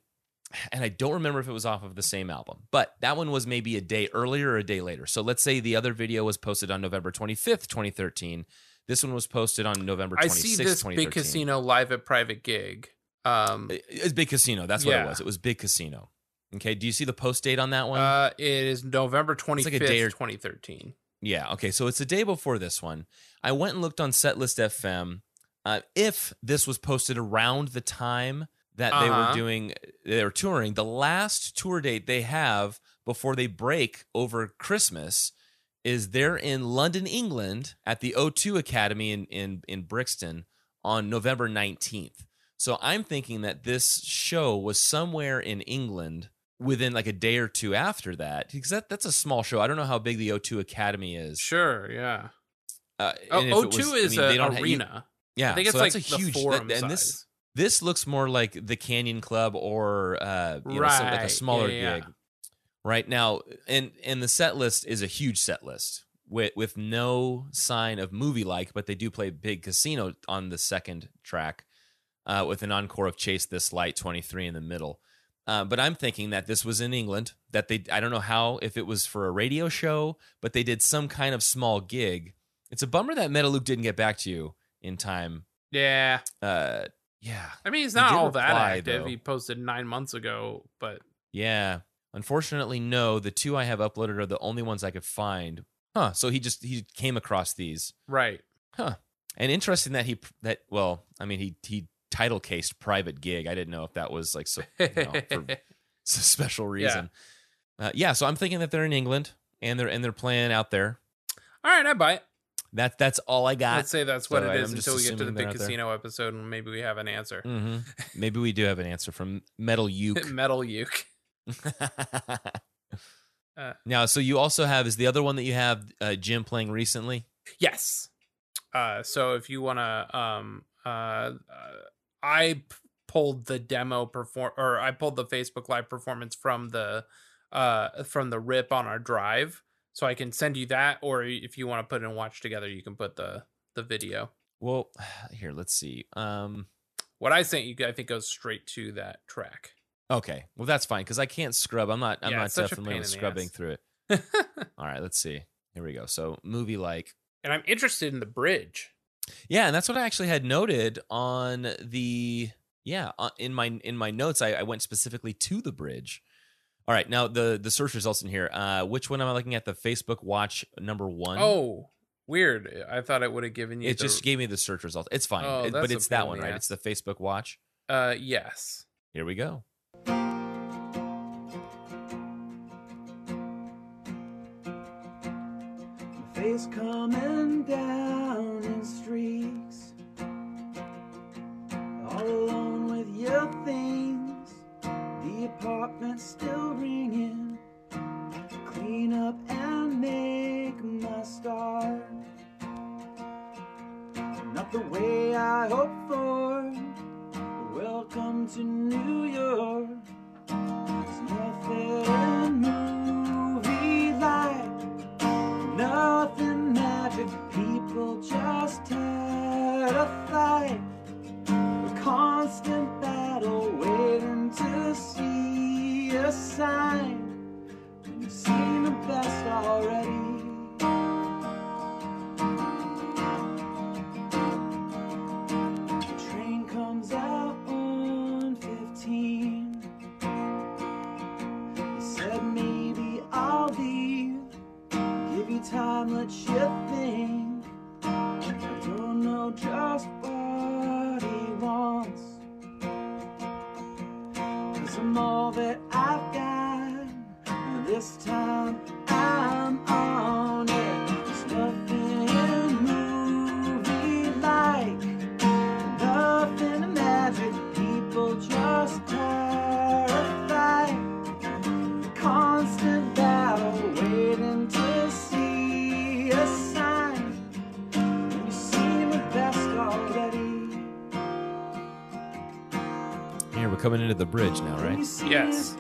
and I don't remember if it was off of the same album, but that one was maybe a day earlier or a day later. So let's say the other video was posted on November twenty fifth, twenty thirteen. This one was posted on November I twenty see this big casino live at private gig. Um, It's Big Casino. That's what Yeah. it was. It was Big Casino. Okay. Do you see the post date on that one? uh, it is November twenty like fifth, a day or- twenty thirteen. yeah. Okay. So it's a day before this one. I went and looked on Setlist FM. Uh, if this was posted around the time that they were Uh-huh. doing, they were touring, the last tour date they have before they break over Christmas is they're in London, England at the O2 Academy in, in, in Brixton on November 19th. So I'm thinking that this show was somewhere in England within like a day or two after that because that, that's a small show. I don't know how big the O2 Academy is. Sure, yeah. Uh, Oh, and if it O2 was- I is mean, an ha- you- arena. yeah, I think it's so like that's a huge forum that- and size. this this looks more like the Canyon Club or uh, you know, some, like a smaller yeah, yeah, gig. Right now, and and the set list is a huge set list with with no sign of movie like, but they do play Big Casino on the second track uh, with an encore of Chase This Light 23 in the middle. Uh, but I'm thinking that this was in England. That they I don't know how if it was for a radio show, but they did some kind of small gig. It's a bummer that Metaluke didn't get back to you in time Yeah. uh yeah I mean, he's not all that active. though. He posted nine months ago, but yeah unfortunately no the two i have uploaded are the only ones i could find huh so he just he came across these right. huh and interesting that he that well i mean he he title cased private gig i didn't know if that was like so you know, for a special reason yeah. Uh, yeah so i'm thinking that they're in england and they're and they're playing out there all right, I buy it. That that's all i got Let's say that's what so it I'm until we get to the big casino episode, and maybe we have an answer. hmm maybe we do have an answer from metal uke Metal Uke. Uh, now, so you also have is the other one that you have uh, Jim playing recently? Yes. Uh, so if you want to, um, uh, uh, I p- pulled the demo perform, or I pulled the Facebook Live performance from the, uh, from the rip on our drive, so I can send you that. Or if you want to put it and watch together, you can put the the video. Well, here, let's see. Um, What I sent you, I think, goes straight to that track. okay, well that's fine because I can't scrub. I'm not. I'm Yeah, not it's such a definitely pain in the scrubbing through it. All right, let's see. Here we go. So movie like. and I'm interested in the bridge. Yeah, and that's what I actually had noted on the yeah uh, in my in my notes. I, I went specifically to the bridge. All right, now the the search results in here. Uh, which one am I looking at? The Facebook Watch number one. Oh, weird! I thought it would have given you. it the, just gave me the search results. It's fine, Oh, It- but it's that one, right? ass. It's the Facebook Watch. Uh, yes. Here we go. Face coming down in streaks. All alone with your things. The apartment still ringing. Clean up and make my start. Not the way I hoped for. Welcome to New York. There's nothing movie like. Nothing magic, people just had a fight. A constant see I'm all that I've got. This time I'm on coming into the bridge now, right? Yes.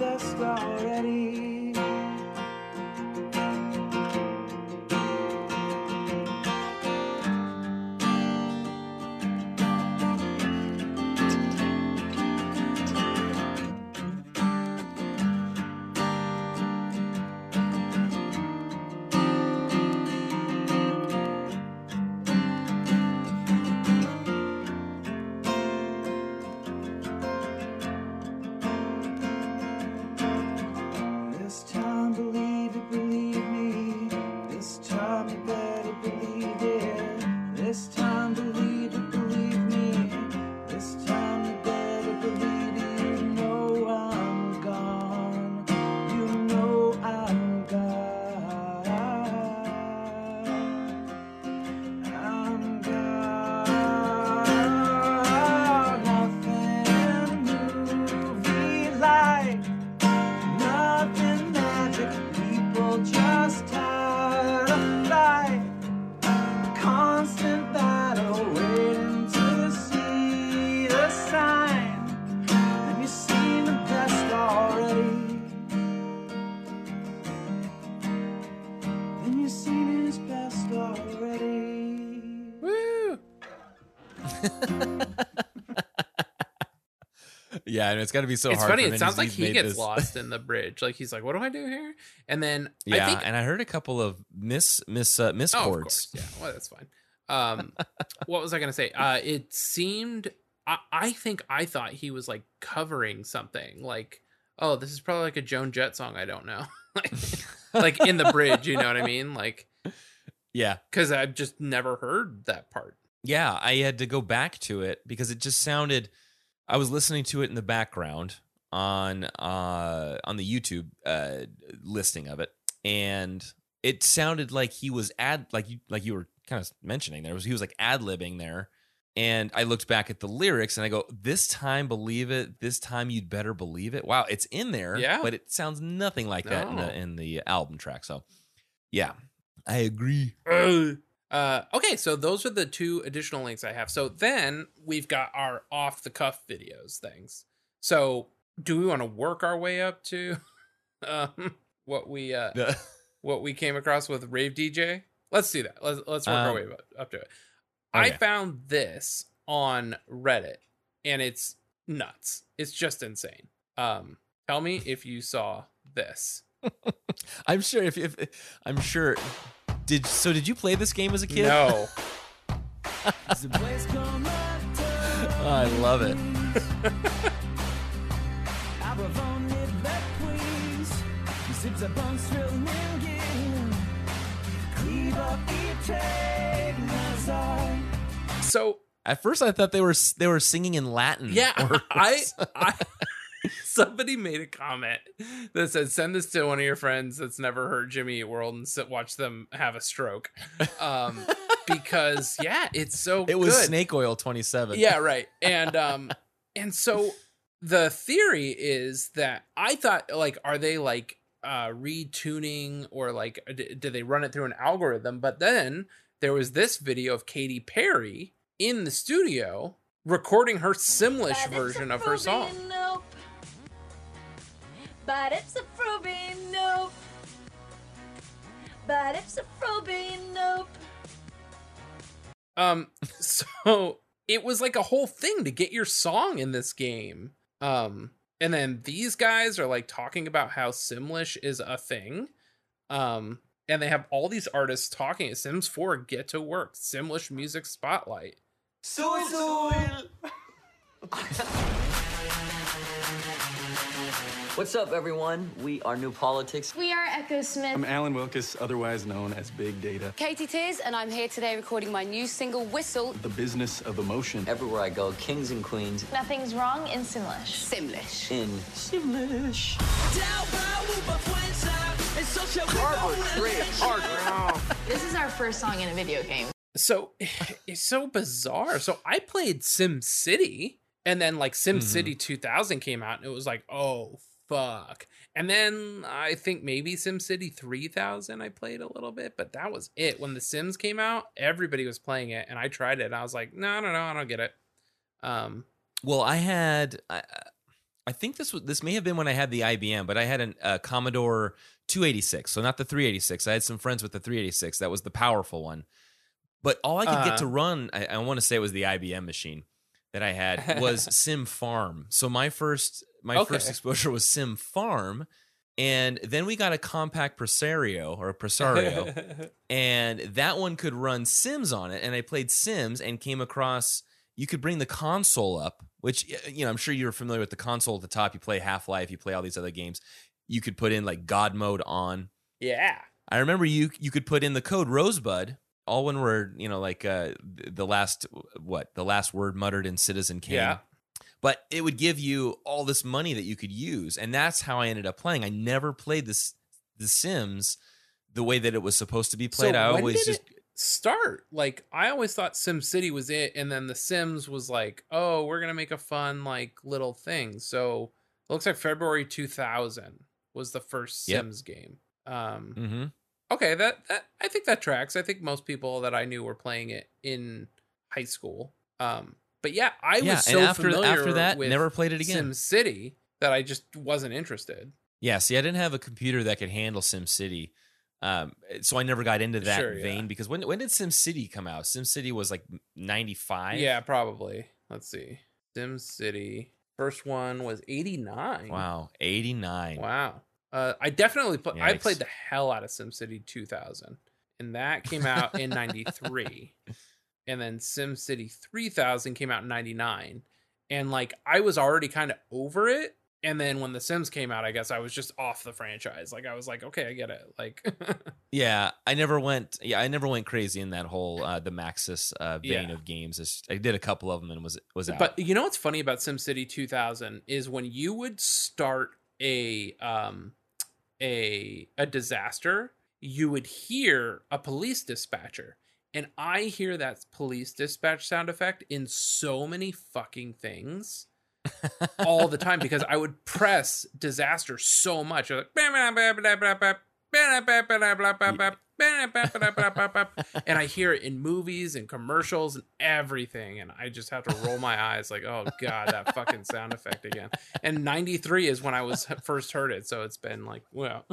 Yeah, and it's got to be so it's hard. funny. It sounds like he gets this- lost in the bridge. Like he's like, "What do I do here?" And then Yeah, I think, and I heard a couple of miss miss uh, miss oh, chords. yeah. Well, that's fine. Um, what was I gonna say? Uh, it seemed. I, I think I thought he was like covering something. Like, oh, this is probably like a Joan Jett song. I don't know. like, like in the bridge. You know what I mean? Like, Yeah, because I've just never heard that part. yeah. I had to go back to it because it just sounded. I was listening to it in the background on uh on the YouTube uh listing of it, and it sounded like he was ad like you like you were kind of mentioning there was he was like ad libbing there. And I looked back at the lyrics and I go, This time believe it, this time you'd better believe it. Wow, it's in there, Yeah. but it sounds nothing like that in the in the album track. So yeah. I agree. Uh, okay, so those are the two additional links I have. So then we've got our off the cuff videos things. So do we want to work our way up to um, what we uh, what we came across with Rave DJ? Let's do that. Let's let's work our Um, way up, up to it. I found this on Reddit, and it's nuts. It's just insane. Um, tell me if you saw this. I'm sure if, if I'm sure did so did you play this game as a kid? No. The place called Oh, I love it. Aberfone back please. Zips a bun thrill mingin. Cleave up eat take Nazar. So At first I thought they were they were singing in Latin. Yeah, or- I, I, somebody made a comment that said, "Send this to one of your friends that's never heard Jimmy Eat World and sit, watch them have a stroke," um, because yeah, it's so it was good. Snake Oil 27. Yeah, right. And um, and so the theory is that I thought like, are they like uh retuning or like d- did they run it through an algorithm? But then there was this video of Katy Perry in the studio recording her Simlish version of her song. Nope. But it's a Fruby, nope. But it's a Fruby, nope. Um, so it was like a whole thing to get your song in this game. Um, and then these guys are like talking about how Simlish is a thing. Um, and they have all these artists talking at Sims 4 Get to Work, Simlish Music Spotlight. What's up, everyone? We are New Politics. We are Echosmith. I'm Alan Wilkis, otherwise known as Big Data. Katie Tears, and I'm here today recording my new single, Whistle. The business of emotion. Everywhere I go, kings and queens Nothing's wrong in Simlish. Simlish. in Simlish. This is our first song in a video game. So it's so bizarre. So I played SimCity, and then like Sim mm-hmm. City 2000 came out, and it was like, oh fuck. And then I think maybe SimCity 3000 I played a little bit, but that was it. When The Sims came out, everybody was playing it, and I tried it, and I was like, no, no, no, I don't get it. Um, Well, I had I, I think this was this may have been when I had the IBM, but I had an- a Commodore 286, so not the 386. I had some friends with the 386. That was the powerful one. But all I could get Uh. to run, I, I want to say it was the IBM machine that I had was SimFarm. So my first my Okay. first exposure was SimFarm, and then we got a Compaq Presario or a Presario, and that one could run Sims on it. And I played Sims and came across you could bring the console up, which you know I'm sure you're familiar with the console at the top. You play Half Life, you play all these other games. You could put in like God mode on. yeah. I remember you you could put in the code Rosebud. All one word, you know, like uh, the last what the last word muttered in Citizen Kane. Yeah. But it would give you all this money that you could use, and that's how I ended up playing. I never played this The Sims the way that it was supposed to be played. So I always just start? Like I always thought SimCity was it, and then The Sims was like, oh, we're gonna make a fun like little thing. So it looks like February 2000 was the first Yep. Sims game. Um, Mhm. okay, that that I think that tracks. I think most people that I knew were playing it in high school. Um, but yeah, I yeah. was so after familiar after that, with never played it again. SimCity that I just wasn't interested. Yeah, see, I didn't have a computer that could handle SimCity. Um, so I never got into that Sure, yeah. vein because when when did SimCity come out? SimCity was like 95. Yeah, probably. Let's see. SimCity. First one was 89. Wow, 89. Wow. Uh, I definitely put. I played the hell out of SimCity 2000, and that came out in '93. and then SimCity 3000 came out in '99, and like I was already kind of over it. And then when The Sims came out, I guess I was just off the franchise. Like I was like, okay, I get it. Like, Yeah, I never went. Yeah, I never went crazy in that whole uh, the Maxis uh, vein Yeah. of games. I did a couple of them and was was out. But you know what's funny about SimCity 2000 is when you would start a um a a disaster, you would hear a police dispatcher. And I hear that police dispatch sound effect in so many fucking things all the time because I would press disaster so much. Like, and I hear it in movies and commercials and everything, and I just have to roll my eyes like, oh god, that fucking sound effect again. And '93 is when I was first heard it, so it's been like, well,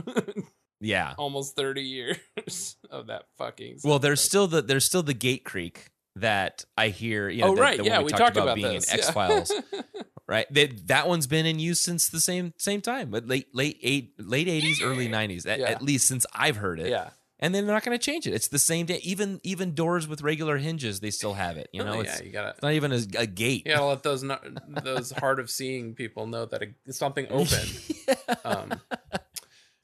yeah. almost 30 years of that fucking. Well, there's still the there's still the Gate Creak that I hear. You know, oh the, right, the one yeah, we, we, talked, talked about, being this. in X Files. right? That that one's been in use since the same same time, but late late eight late eighties, early nineties, at, Yeah. at least since I've heard it. Yeah. and then they're not going to change it. It's the same day. Even even doors with regular hinges, they still have it. You know, Oh, it's, yeah, you gotta it's not even a, a gate. you gotta let those no, those hard of seeing people know that a, something open. Um,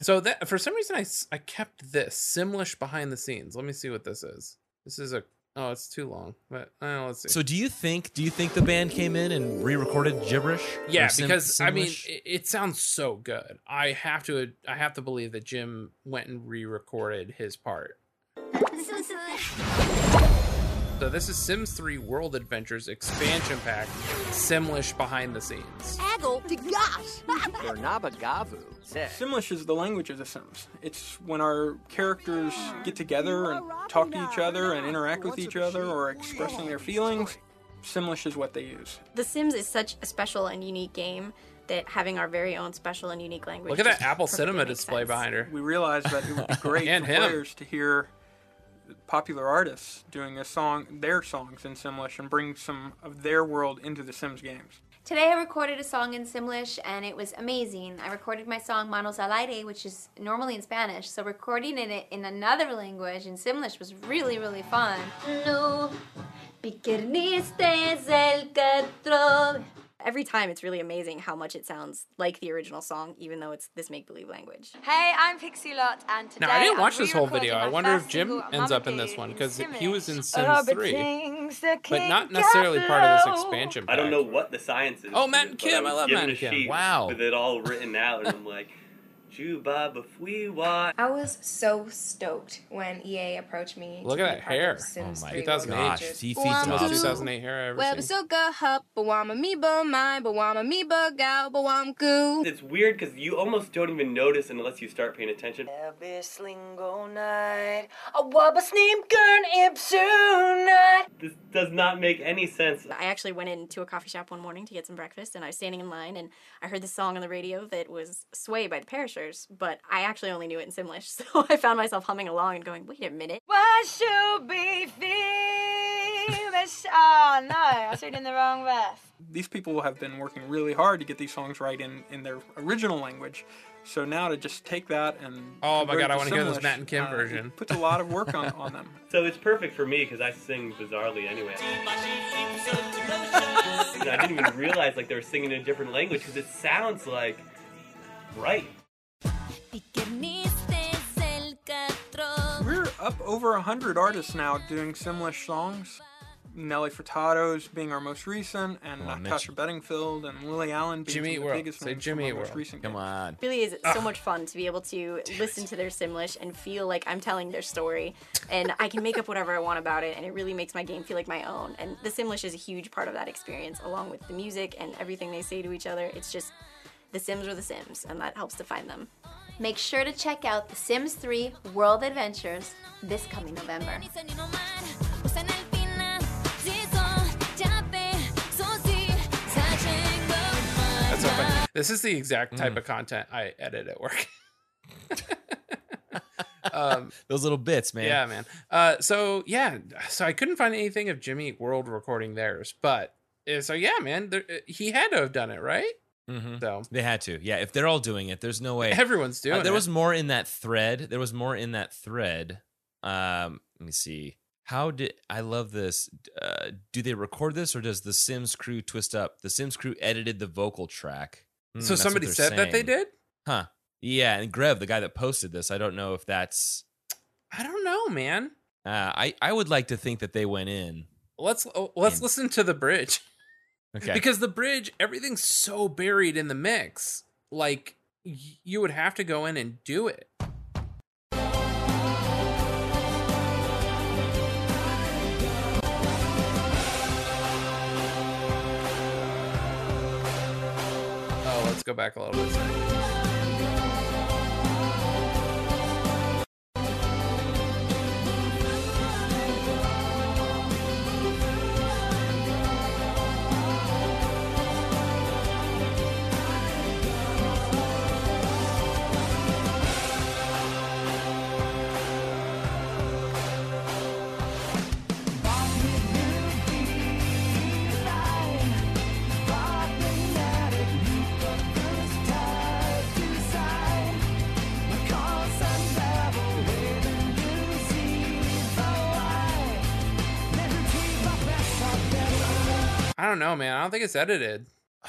so that for some reason I, I kept this Simlish behind the scenes. Let me see what this is. This is a oh it's too long, but uh, let's see. So do you think do you think the band came in and re-recorded gibberish? Yeah, Sim- because I mean it, it sounds so good. I have to I have to believe that Jim went and re-recorded his part. So this is Sims 3 World Adventures expansion pack, Simlish behind the scenes. Aggle to gosh. Bernabagavu. Simlish is the language of The Sims. It's when our characters get together and talk to each other and interact with each other or expressing their feelings. Simlish is what they use. The Sims is such a special and unique game that having our very own special and unique language. Look at that Apple Cinema display sense. behind her. We realized that it would be great And for him. players to hear popular artists doing a song, their songs in Simlish, and bring some of their world into the Sims games. Today I recorded a song in Simlish and it was amazing. I recorded my song Manos al aire, which is normally in Spanish, so recording it in another language in Simlish was really, really fun. No, piquerniste el que trove. Every time it's really amazing how much it sounds like the original song, even though it's this make believe language. Hey, I'm Pixie Lott, and today Now I didn't I'm watch this whole video. I wonder if Jim ends up in this one because he was in Simlish. Sims 3, but not necessarily part of this expansion pack. I don't know what the science is. Oh, Matt and Kim, was I love given Matt and Kim. Wow. With it all written out, and I'm like, Juba Bafwiwa. I was so stoked when EA approached me. Look to at that hair. Sims Oh my 3 gosh, World Adventures. Fifi's Most awesome. 2008 hair I ever Web seen. hup, bawama meba my, bawama meba gal, bawam goo. It's weird because you almost don't even notice unless you start paying attention. Every slingo night, a wabba sneem gurn night. This does not make any sense. I actually went into a coffee shop one morning to get some breakfast, and I was standing in line, and I heard this song on the radio that was "Sway" by the Perishers, but I actually only knew it in Simlish, so I found myself humming along and going, "Wait a minute." Why should be famous? Oh no, I said in the wrong verse. These people have been working really hard to get these songs right in, in their original language. So now to just take that and Oh my God, I wanna hear this Matt and Kim uh, version. Puts a lot of work on, on them. So it's perfect for me because I sing bizarrely anyway. I didn't even realize like they were singing in a different language because it sounds like right. We're up over a hundred artists now doing Simlish songs. Nelly Furtado's being our most recent, and on, Natasha Bedingfield and Lily Allen being Jimmy some Eat of the biggest Say names Jimmy from Eat our most recent Come on. It really is so ah. much fun to be able to listen to their Simlish and feel like I'm telling their story, and I can make up whatever I want about it, and it really makes my game feel like my own. And the Simlish is a huge part of that experience, along with the music and everything they say to each other. It's just the Sims are the Sims, and that helps define them. Make sure to check out The Sims 3 World Adventures this coming November. That's so funny. This is the exact type of content I edit at work. um, Those little bits, man. Yeah, man. Uh, so yeah, so I couldn't find anything of Jimmy World recording theirs, but uh, so yeah, man, there, uh, he had to have done it, right? Mm-hmm. So They had to. Yeah, if they're all doing it, there's no way. Everyone's doing Uh, there it. was more in that thread. There was more in that thread. Um, let me see. How did I love this? Uh, do they record this or does the Sims crew twist up? The Sims crew edited the vocal track. Hmm, So somebody said that they did? Huh. Yeah, and Grev, the guy that posted this, I don't know if that's. I don't know, man. Uh, I I would like to think that they went in. Let's oh, let's listen to the bridge. Okay. Because the bridge, everything's so buried in the mix. Like y- you would have to go in and do it. Oh, let's go back a little bit. I don't know, man. I don't think it's edited.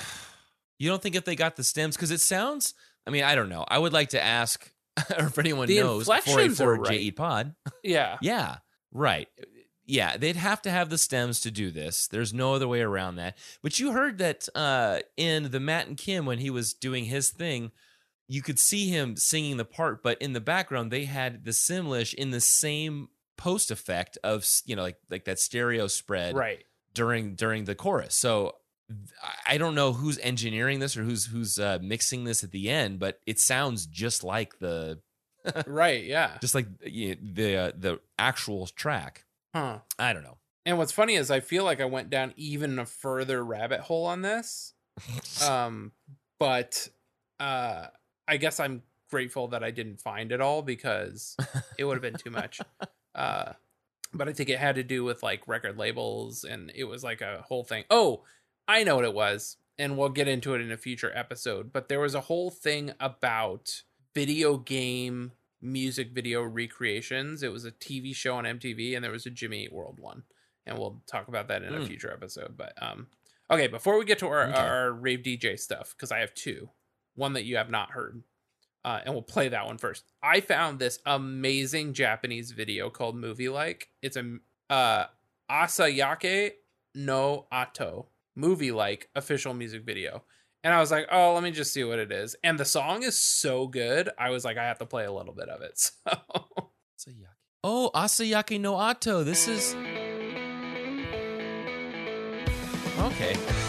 You don't think if they got the stems because it sounds? I mean, I don't know. I would like to ask, or if anyone The knows, are 484 right. JE Pod. Yeah. Yeah, right. Yeah, they'd have to have the stems to do this. There's no other way around that. But you heard that uh, in the Matt and Kim when he was doing his thing, you could see him singing the part, but in the background they had the Simlish in the same post effect of you know like like that stereo spread Right. During during the chorus. So I- don't know who's engineering this or who's who's uh, mixing this at the end, but it sounds just like the right. Yeah. just like the uh, the actual track. Huh. I don't know. And what's funny is I feel like I went down even a further rabbit hole on this. um, but uh, I guess I'm grateful that I didn't find it all because it would have been too much. Uh, but I think it had to do with like record labels and it was like a whole thing. Oh, I know what it was. And we'll get into it in a future episode. But there was a whole thing about video game music video recreations. It was a TV show on MTV and there was a Jimmy Eat World one. And we'll talk about that in a Mm. future episode. But um okay, before we get to our, Okay. our rave DJ stuff, because I have two. One that you have not heard. Uh, and we'll play that one first. I found this amazing Japanese video called Movie Like. It's a uh Asayake no Ato movie like official music video. And I was like, oh, let me just see what it is. And the song is so good. I was like, I have to play a little bit of it. So Oh, Asayake no Ato. This is okay.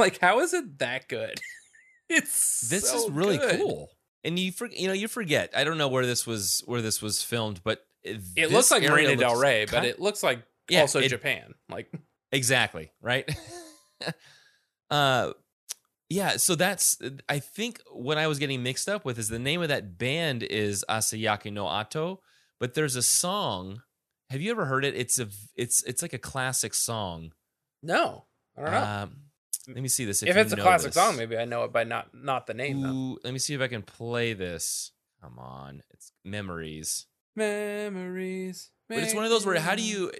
Like, how is it that good? it's This so is really good. cool. And you for, you know you forget. I don't know where this was where this was filmed, but It looks like Marina Del Rey, but it looks like Yeah, also it- Japan. Like, Exactly, right? uh yeah, so that's I think what I was getting mixed up with is the name of that band is Asayaki no Ato, but there's a song. Have you ever heard it? It's a it's it's like a classic song. no, I don't know. Um let me see this. If, if it's a classic this. song, maybe I know it by not not the name though. Ooh, let me see if I can play this. Come on, it's memories. Memories. But it's one of those where how do you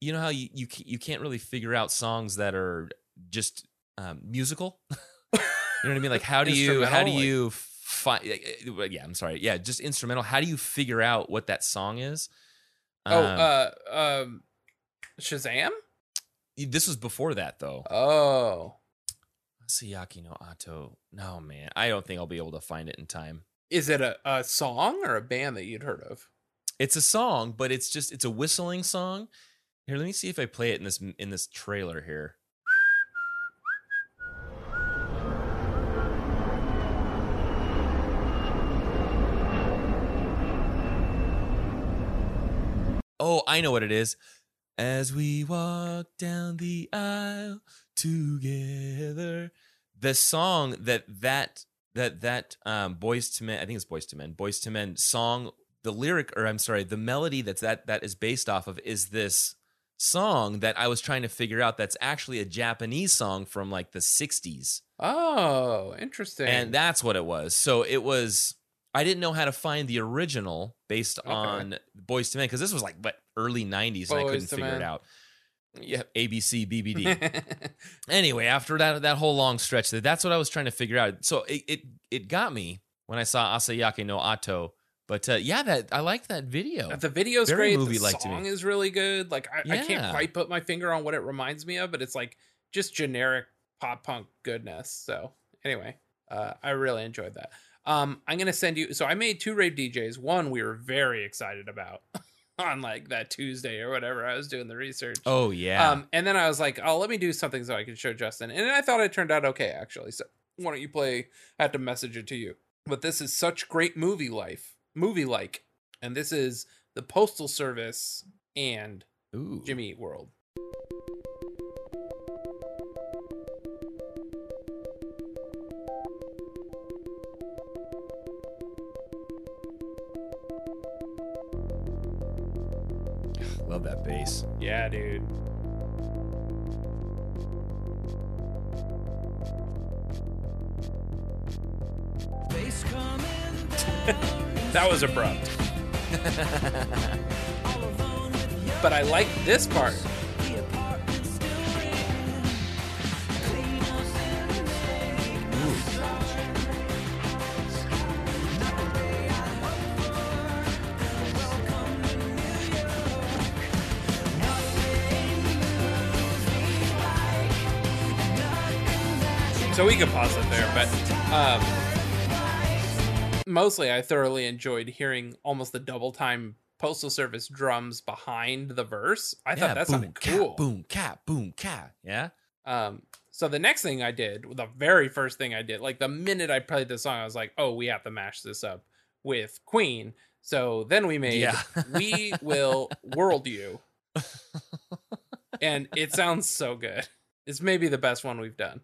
you know how you you you can't really figure out songs that are just um, musical. you know what I mean? Like how do you how do you find? Yeah, I'm sorry. Yeah, just instrumental. How do you figure out what that song is? Oh, Um, uh, um, Shazam. this was before that though. Oh, Asayaki no Ato. No man, I don't think I'll be able to find it in time. is it a, a song or a band that you'd heard of? It's a song, but it's just it's a whistling song. Here, let me see if I play it in this in this trailer here. Oh, I know what it is. As we walk down the aisle together. The song that that that that um Boyz II Men, I think it's Boyz II Men, Boyz II Men song, the lyric or I'm sorry, the melody that's that that is based off of is this song that I was trying to figure out that's actually a Japanese song from like the 60s. Oh, interesting. And that's what it was. So it was I didn't know how to find the original based on Boyz II Men because this was like what early 90s and I couldn't figure Men. it out. Yeah, ABC BBD. anyway, after that that whole long stretch, that's what I was trying to figure out. So it it, it got me when I saw Asayake no Ato. But uh, yeah, that I like that video. the video's Very great. movie-like the song is really good. Like I, I can't quite put my finger on what it reminds me of, but it's like just generic pop punk goodness. So anyway, uh, I really enjoyed that. Um, I'm gonna send you. So I made two rave DJs. One we were very excited about on like that Tuesday or whatever. I was doing the research. Oh yeah. Um, and then I was like, oh, let me do something so I can show Justin. And I thought it turned out okay, actually. So why don't you play? I had to message it to you. But this is such great movie life, movie like. And this is the Postal Service and Ooh. Jimmy Eat World. Dude. that was abrupt. but I like this part. So we could pause it there, but um, mostly I thoroughly enjoyed hearing almost the double time postal service drums behind the verse. I thought that boom, sounded cat, cool. boom, cat, boom, cat. Yeah. Um, so the next thing I did, the very first thing I did, like the minute I played the song, I was like, "Oh, we have to mash this up with Queen." So then we made Yeah. We Will World You. and it sounds so good. It's maybe the best one we've done.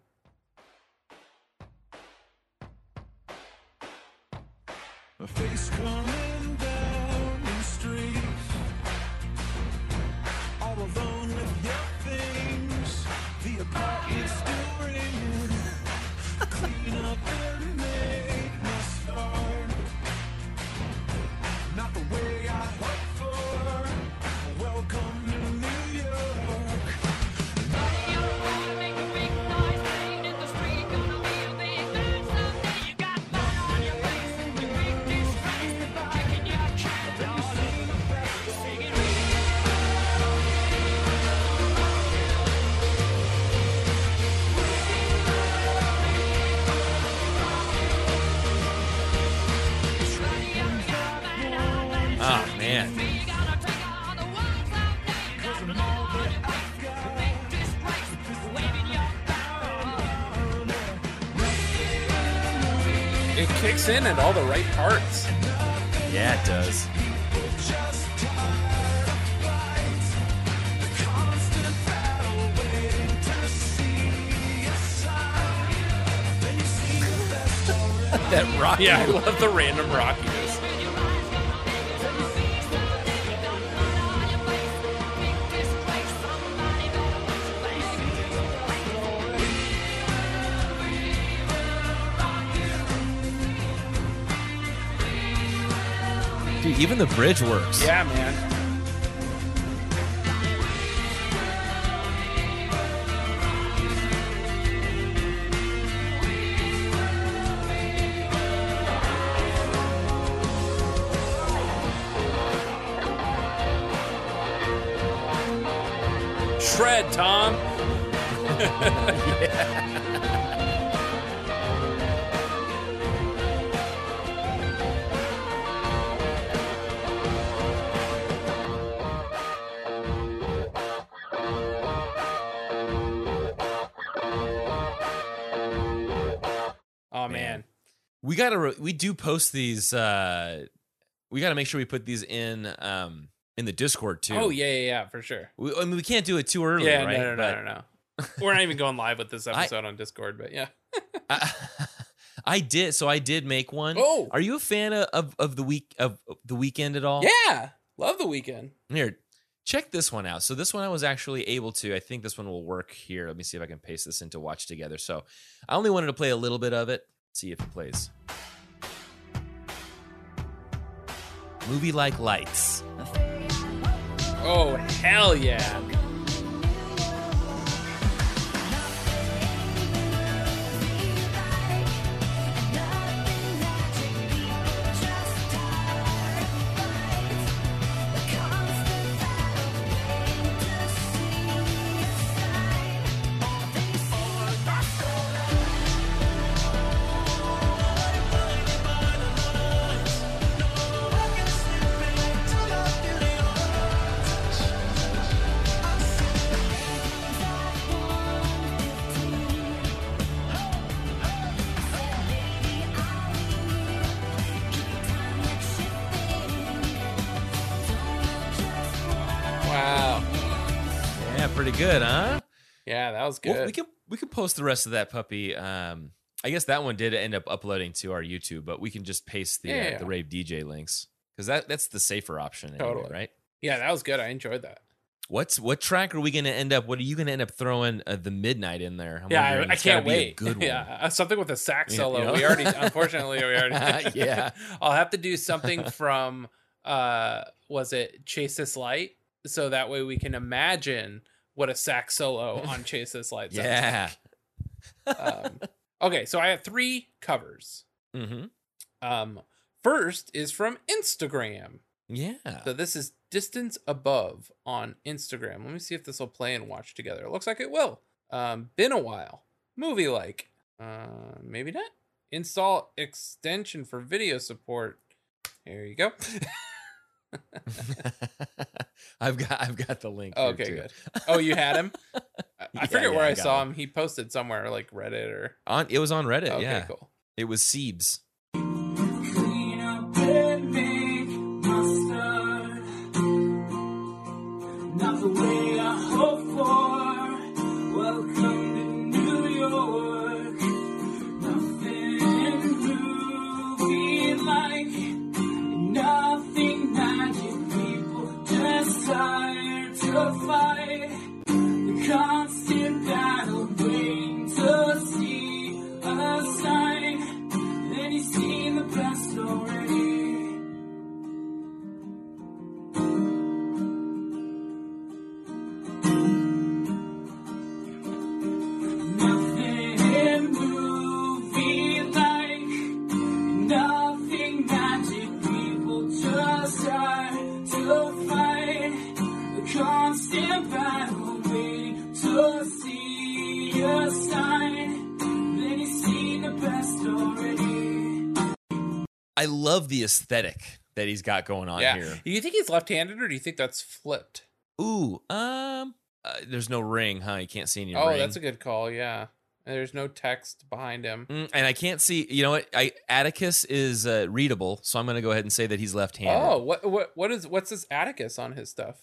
Kicks in at all the right parts. Yeah, it does. that rock. Yeah, I love the random rockiness. Even the bridge works. Yeah, man. Gotta. Re- we do post these. uh We gotta make sure we put these in um in the Discord too. Oh yeah, yeah, yeah, for sure. We, I mean, we can't do it too early, yeah, right? no, no, no, But no, no. We're not even going live with this episode on Discord, but yeah. I did. So I did make one. Oh. are you a fan of, of the week of the Weeknd at all? Yeah, love the Weeknd. Here, check this one out. So this one I was actually able to. I think this one will work here. Let me see if I can paste this into watch together. So I only wanted to play a little bit of it. See if it plays. Movie like lights. Oh hell yeah! Was Well, we can we can post the rest of that puppy. Um, I guess that one did end up uploading to our YouTube, but we can just paste the Yeah, uh, yeah. the rave DJ links because that that's the safer option, anyway, Totally. right? Yeah, that was good. I enjoyed that. What's what track are we going to end up? What are you going to end up throwing uh, the midnight in there? I'm yeah. I, I can't wait. good one. Yeah, uh, something with a sax solo. you know? We already, unfortunately, we already. Yeah. I'll have to do something from. uh Was it Chase This Light? So that way we can imagine what a sax solo on Chase's This Light. sounds Yeah. Um, okay, so I have three covers. Mm-hmm. Um, first is from Instagram. Yeah. So this is Distance Above on Instagram. Let me see if this will play and watch together. It looks like it will. Um, been a while. Movie like. Uh, maybe not. Install extension for video support. Here you go. I've got I've got the link. here, okay, good. Oh, you had him? I- I Yeah, forget yeah, where I I, saw him. him. He posted somewhere like Reddit or On it was on Reddit. Okay, yeah, cool. It was Siebes. Aesthetic that he's got going on yeah. here. Do you think he's left-handed or do you think that's flipped? Ooh, um, uh, there's no ring, huh? You can't see any oh, ring. that's a good call. Yeah. And There's no text behind him. Mm, and I can't see. You know what? I Atticus is uh, readable, so I'm going to go ahead and say that he's left-handed. Oh, what what what is what's this Atticus on his stuff?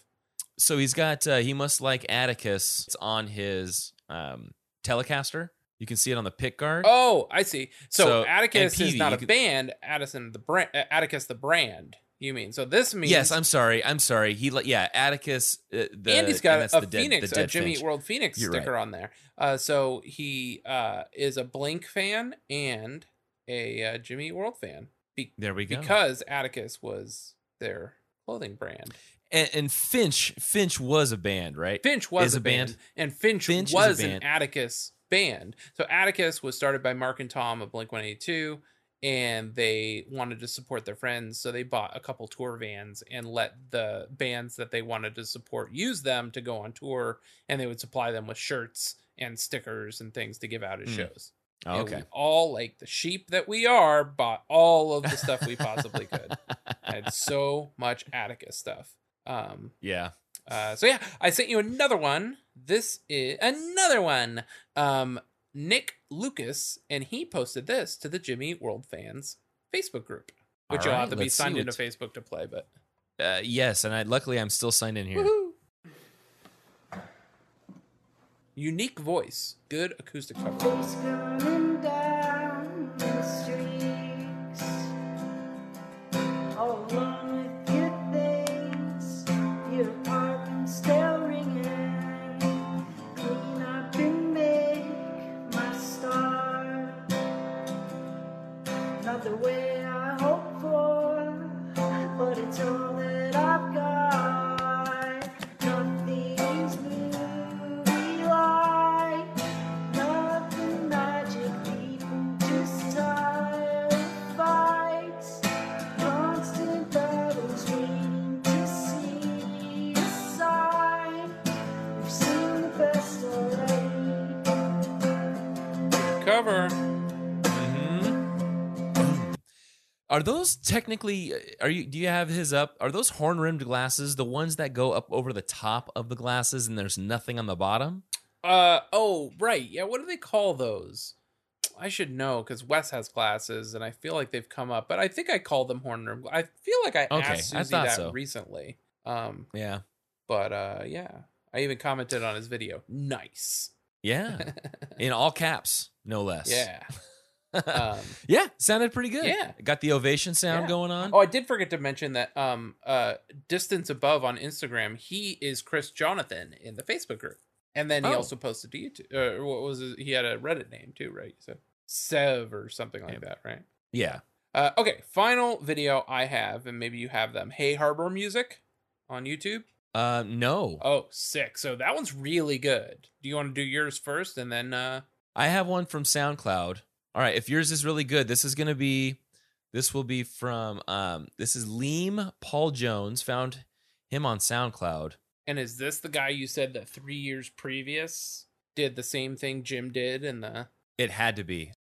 So he's got. Uh, he must like Atticus. It's on his um, Telecaster. You can see it on the pick guard. Oh, I see. So, So, Atticus and is not a could- band. Addison the brand. Uh, Atticus the brand. You mean? So this means yes, I'm sorry. I'm sorry. He yeah, Atticus. Uh, the, and he's got that's a the dead- Phoenix, a Jimmy Finch. Eat World Phoenix You're sticker right. on there. Uh, so he uh, is a Blink fan and a uh, Jimmy Eat World fan. Be- There we go. Because Atticus was their clothing brand. And, and Finch. Finch was a band, right? Finch was a a band, band. and Finch, Finch was an. Atticus band. So Atticus was started by Mark and Tom of Blink One Eighty Two, and they wanted to support their friends, so they bought a couple tour vans and let the bands that they wanted to support use them to go on tour, and they would supply them with shirts and stickers and things to give out at Mm. shows. Oh, okay. we all like the sheep that we are, bought all of the stuff we possibly could. I had so much Atticus stuff. Um, Yeah. Uh, so yeah, I sent you another one. This is another one. Um, Nick Lucas, and he posted this to the Jimmy World fans Facebook group, which All you'll have to be signed into Facebook to play. But Uh, yes, and I luckily I'm still signed in here. Woohoo. unique voice, good acoustic cover. Those technically? Are you? Do you have his up? Are those horn rimmed glasses the ones that go up over the top of the glasses and there's nothing on the bottom? Uh oh, right. Yeah, what do they call those? I should know because Wes has glasses, and I feel like they've come up. But I think I call them horn rim. I feel like I Okay, asked I Susie thought that so. recently. Um, Yeah. but uh, yeah, I even commented on his video. Nice. Yeah. In all caps, no less. Yeah. Um, Yeah, sounded pretty good. Yeah. Got the ovation sound Yeah. going on. Oh, I did forget to mention that um uh distance above on Instagram, he is Chris Jonathan in the Facebook group. And then he Oh. also posted to YouTube. Uh, what was it? He had a Reddit name too, right? So Sev or something like that, right? Yeah. Uh, okay, final video I have, and maybe you have them. Hey Harbor Music on YouTube. Uh, no. Oh, sick. So that one's really good. Do you want to do yours first, and then uh, I have one from SoundCloud. All right, if yours is really good, this is going to be this will be from um this is Liam Paul Jones. Found him on SoundCloud. and is this the guy you said that three years previous did the same thing Jim did in the? It had to be.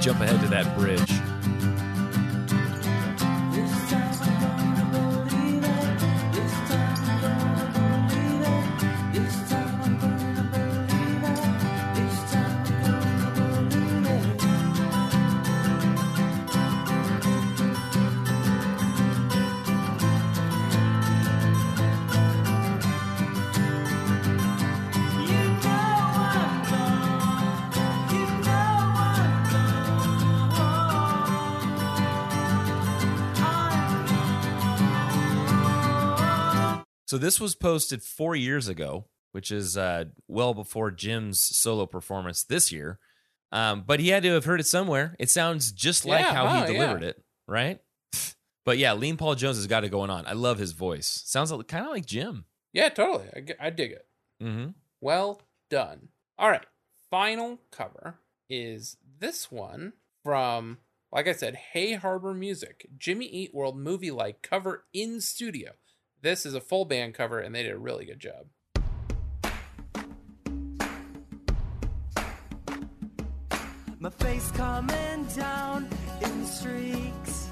Jump ahead to that bridge. So this was posted four years ago, which is uh, well before Jim's solo performance this year. Um, but he had to have heard it somewhere. It sounds just like Yeah, how wow, he delivered yeah. it, right? But yeah, Liam Paul Jones has got it going on. I love his voice. Sounds like, kind of like Jim. Yeah, totally. I dig it. Mm-hmm. Well done. All right. Final cover is this one from, like I said, Hey Harbor Music. Jimmy Eat World movie like cover in studio. This is a full band cover, and they did a really good job. My face coming down in streaks.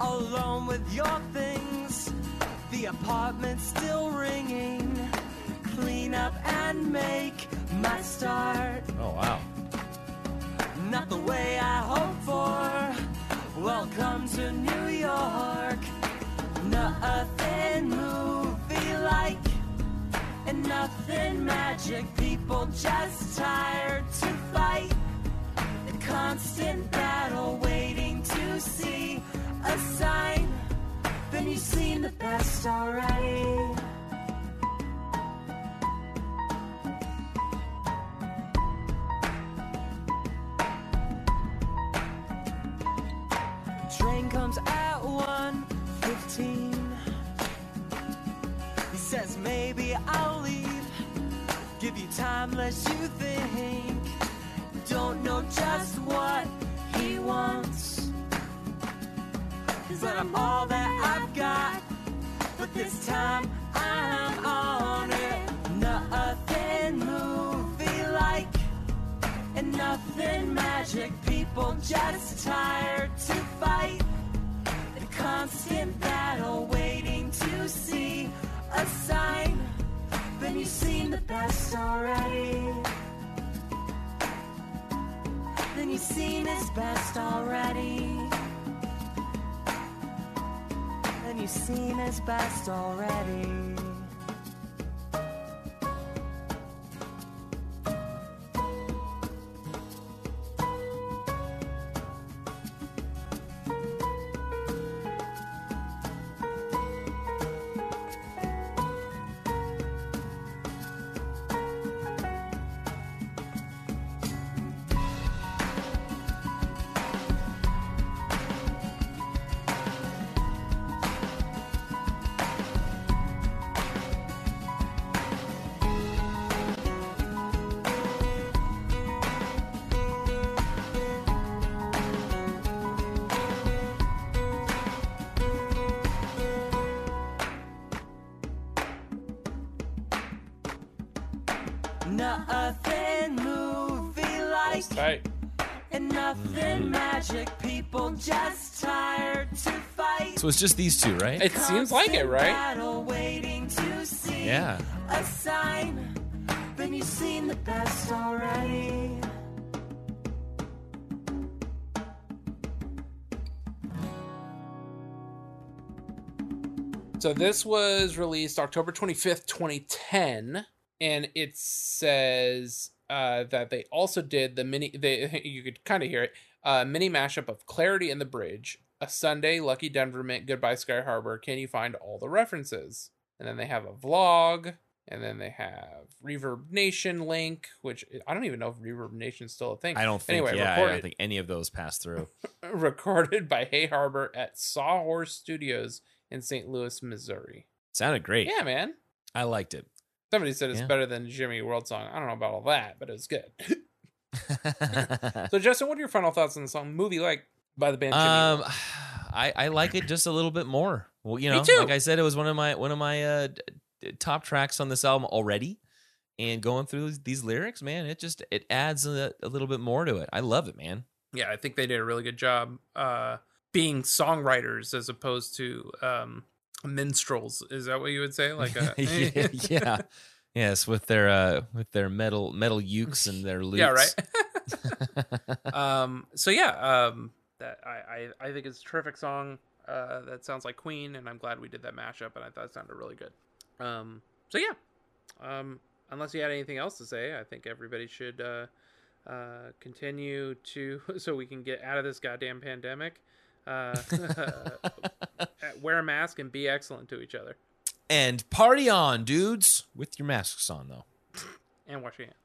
Alone with your things. The apartment still ringing. Clean up and make my start. Oh wow. Not the way I hoped for. Welcome to New York. Nothing movie like. And nothing magic. People just tired to fight. The constant battle waiting to see a sign. Then you've seen the best already. Train comes at 1:15. I'll leave. Give you time lest you think. Don't know just what he wants. But I'm all that I've got. But this time I'm on it. Nothing movie like and nothing magic. People just tired to fight. Constant battle waiting to see a sign. Then you've seen the best already. Then you've seen his best already. Then you've seen his best already. It's just these two, right? It seems like it, right? Waiting to see Yeah. a sign. Then you've seen the best already. So this was released October 25th, 2010, and it says uh, that they also did the mini. They you could kind of hear it. Uh, mini mashup of Clarity and the Bridge, A Sunday, Lucky Denver Mint, Goodbye Sky Harbor. Can you find all the references? And then they have a vlog, and then they have Reverb Nation link, which I don't even know if Reverb Nation's still a thing. I don't think. Anyway, yeah, I don't think any of those passed through. recorded by Hay Harbor at Sawhorse Studios in St. Louis, Missouri. Sounded great. Yeah, man. I liked it. Somebody said it's Yeah. better than Jimmy World song. I don't know about all that, but it's good. so, Justin, what are your final thoughts on the song "Movie Like" by the band Um, I I like it just a little bit more. Well, you Me know, too. like I said, it was one of my one of my uh, d- d- top tracks on this album already, and going through these, these lyrics, man, it just it adds a, a little bit more to it. I love it, man. Yeah, I think they did a really good job uh, being songwriters as opposed to um, minstrels. Is that what you would say? Like a yeah, yeah. Yes, with their uh with their metal metal ukes and their lutes. Yeah, right. um, so yeah, um, that I, I I think it's a terrific song. Uh, that sounds like Queen, and I'm glad we did that mashup, and I thought it sounded really good. Um, so yeah, um, unless you had anything else to say, I think everybody should uh, uh, continue to so we can get out of this goddamn pandemic. Uh, wear a mask and be excellent to each other, and party on, dudes, with your masks on though. and wash your hands.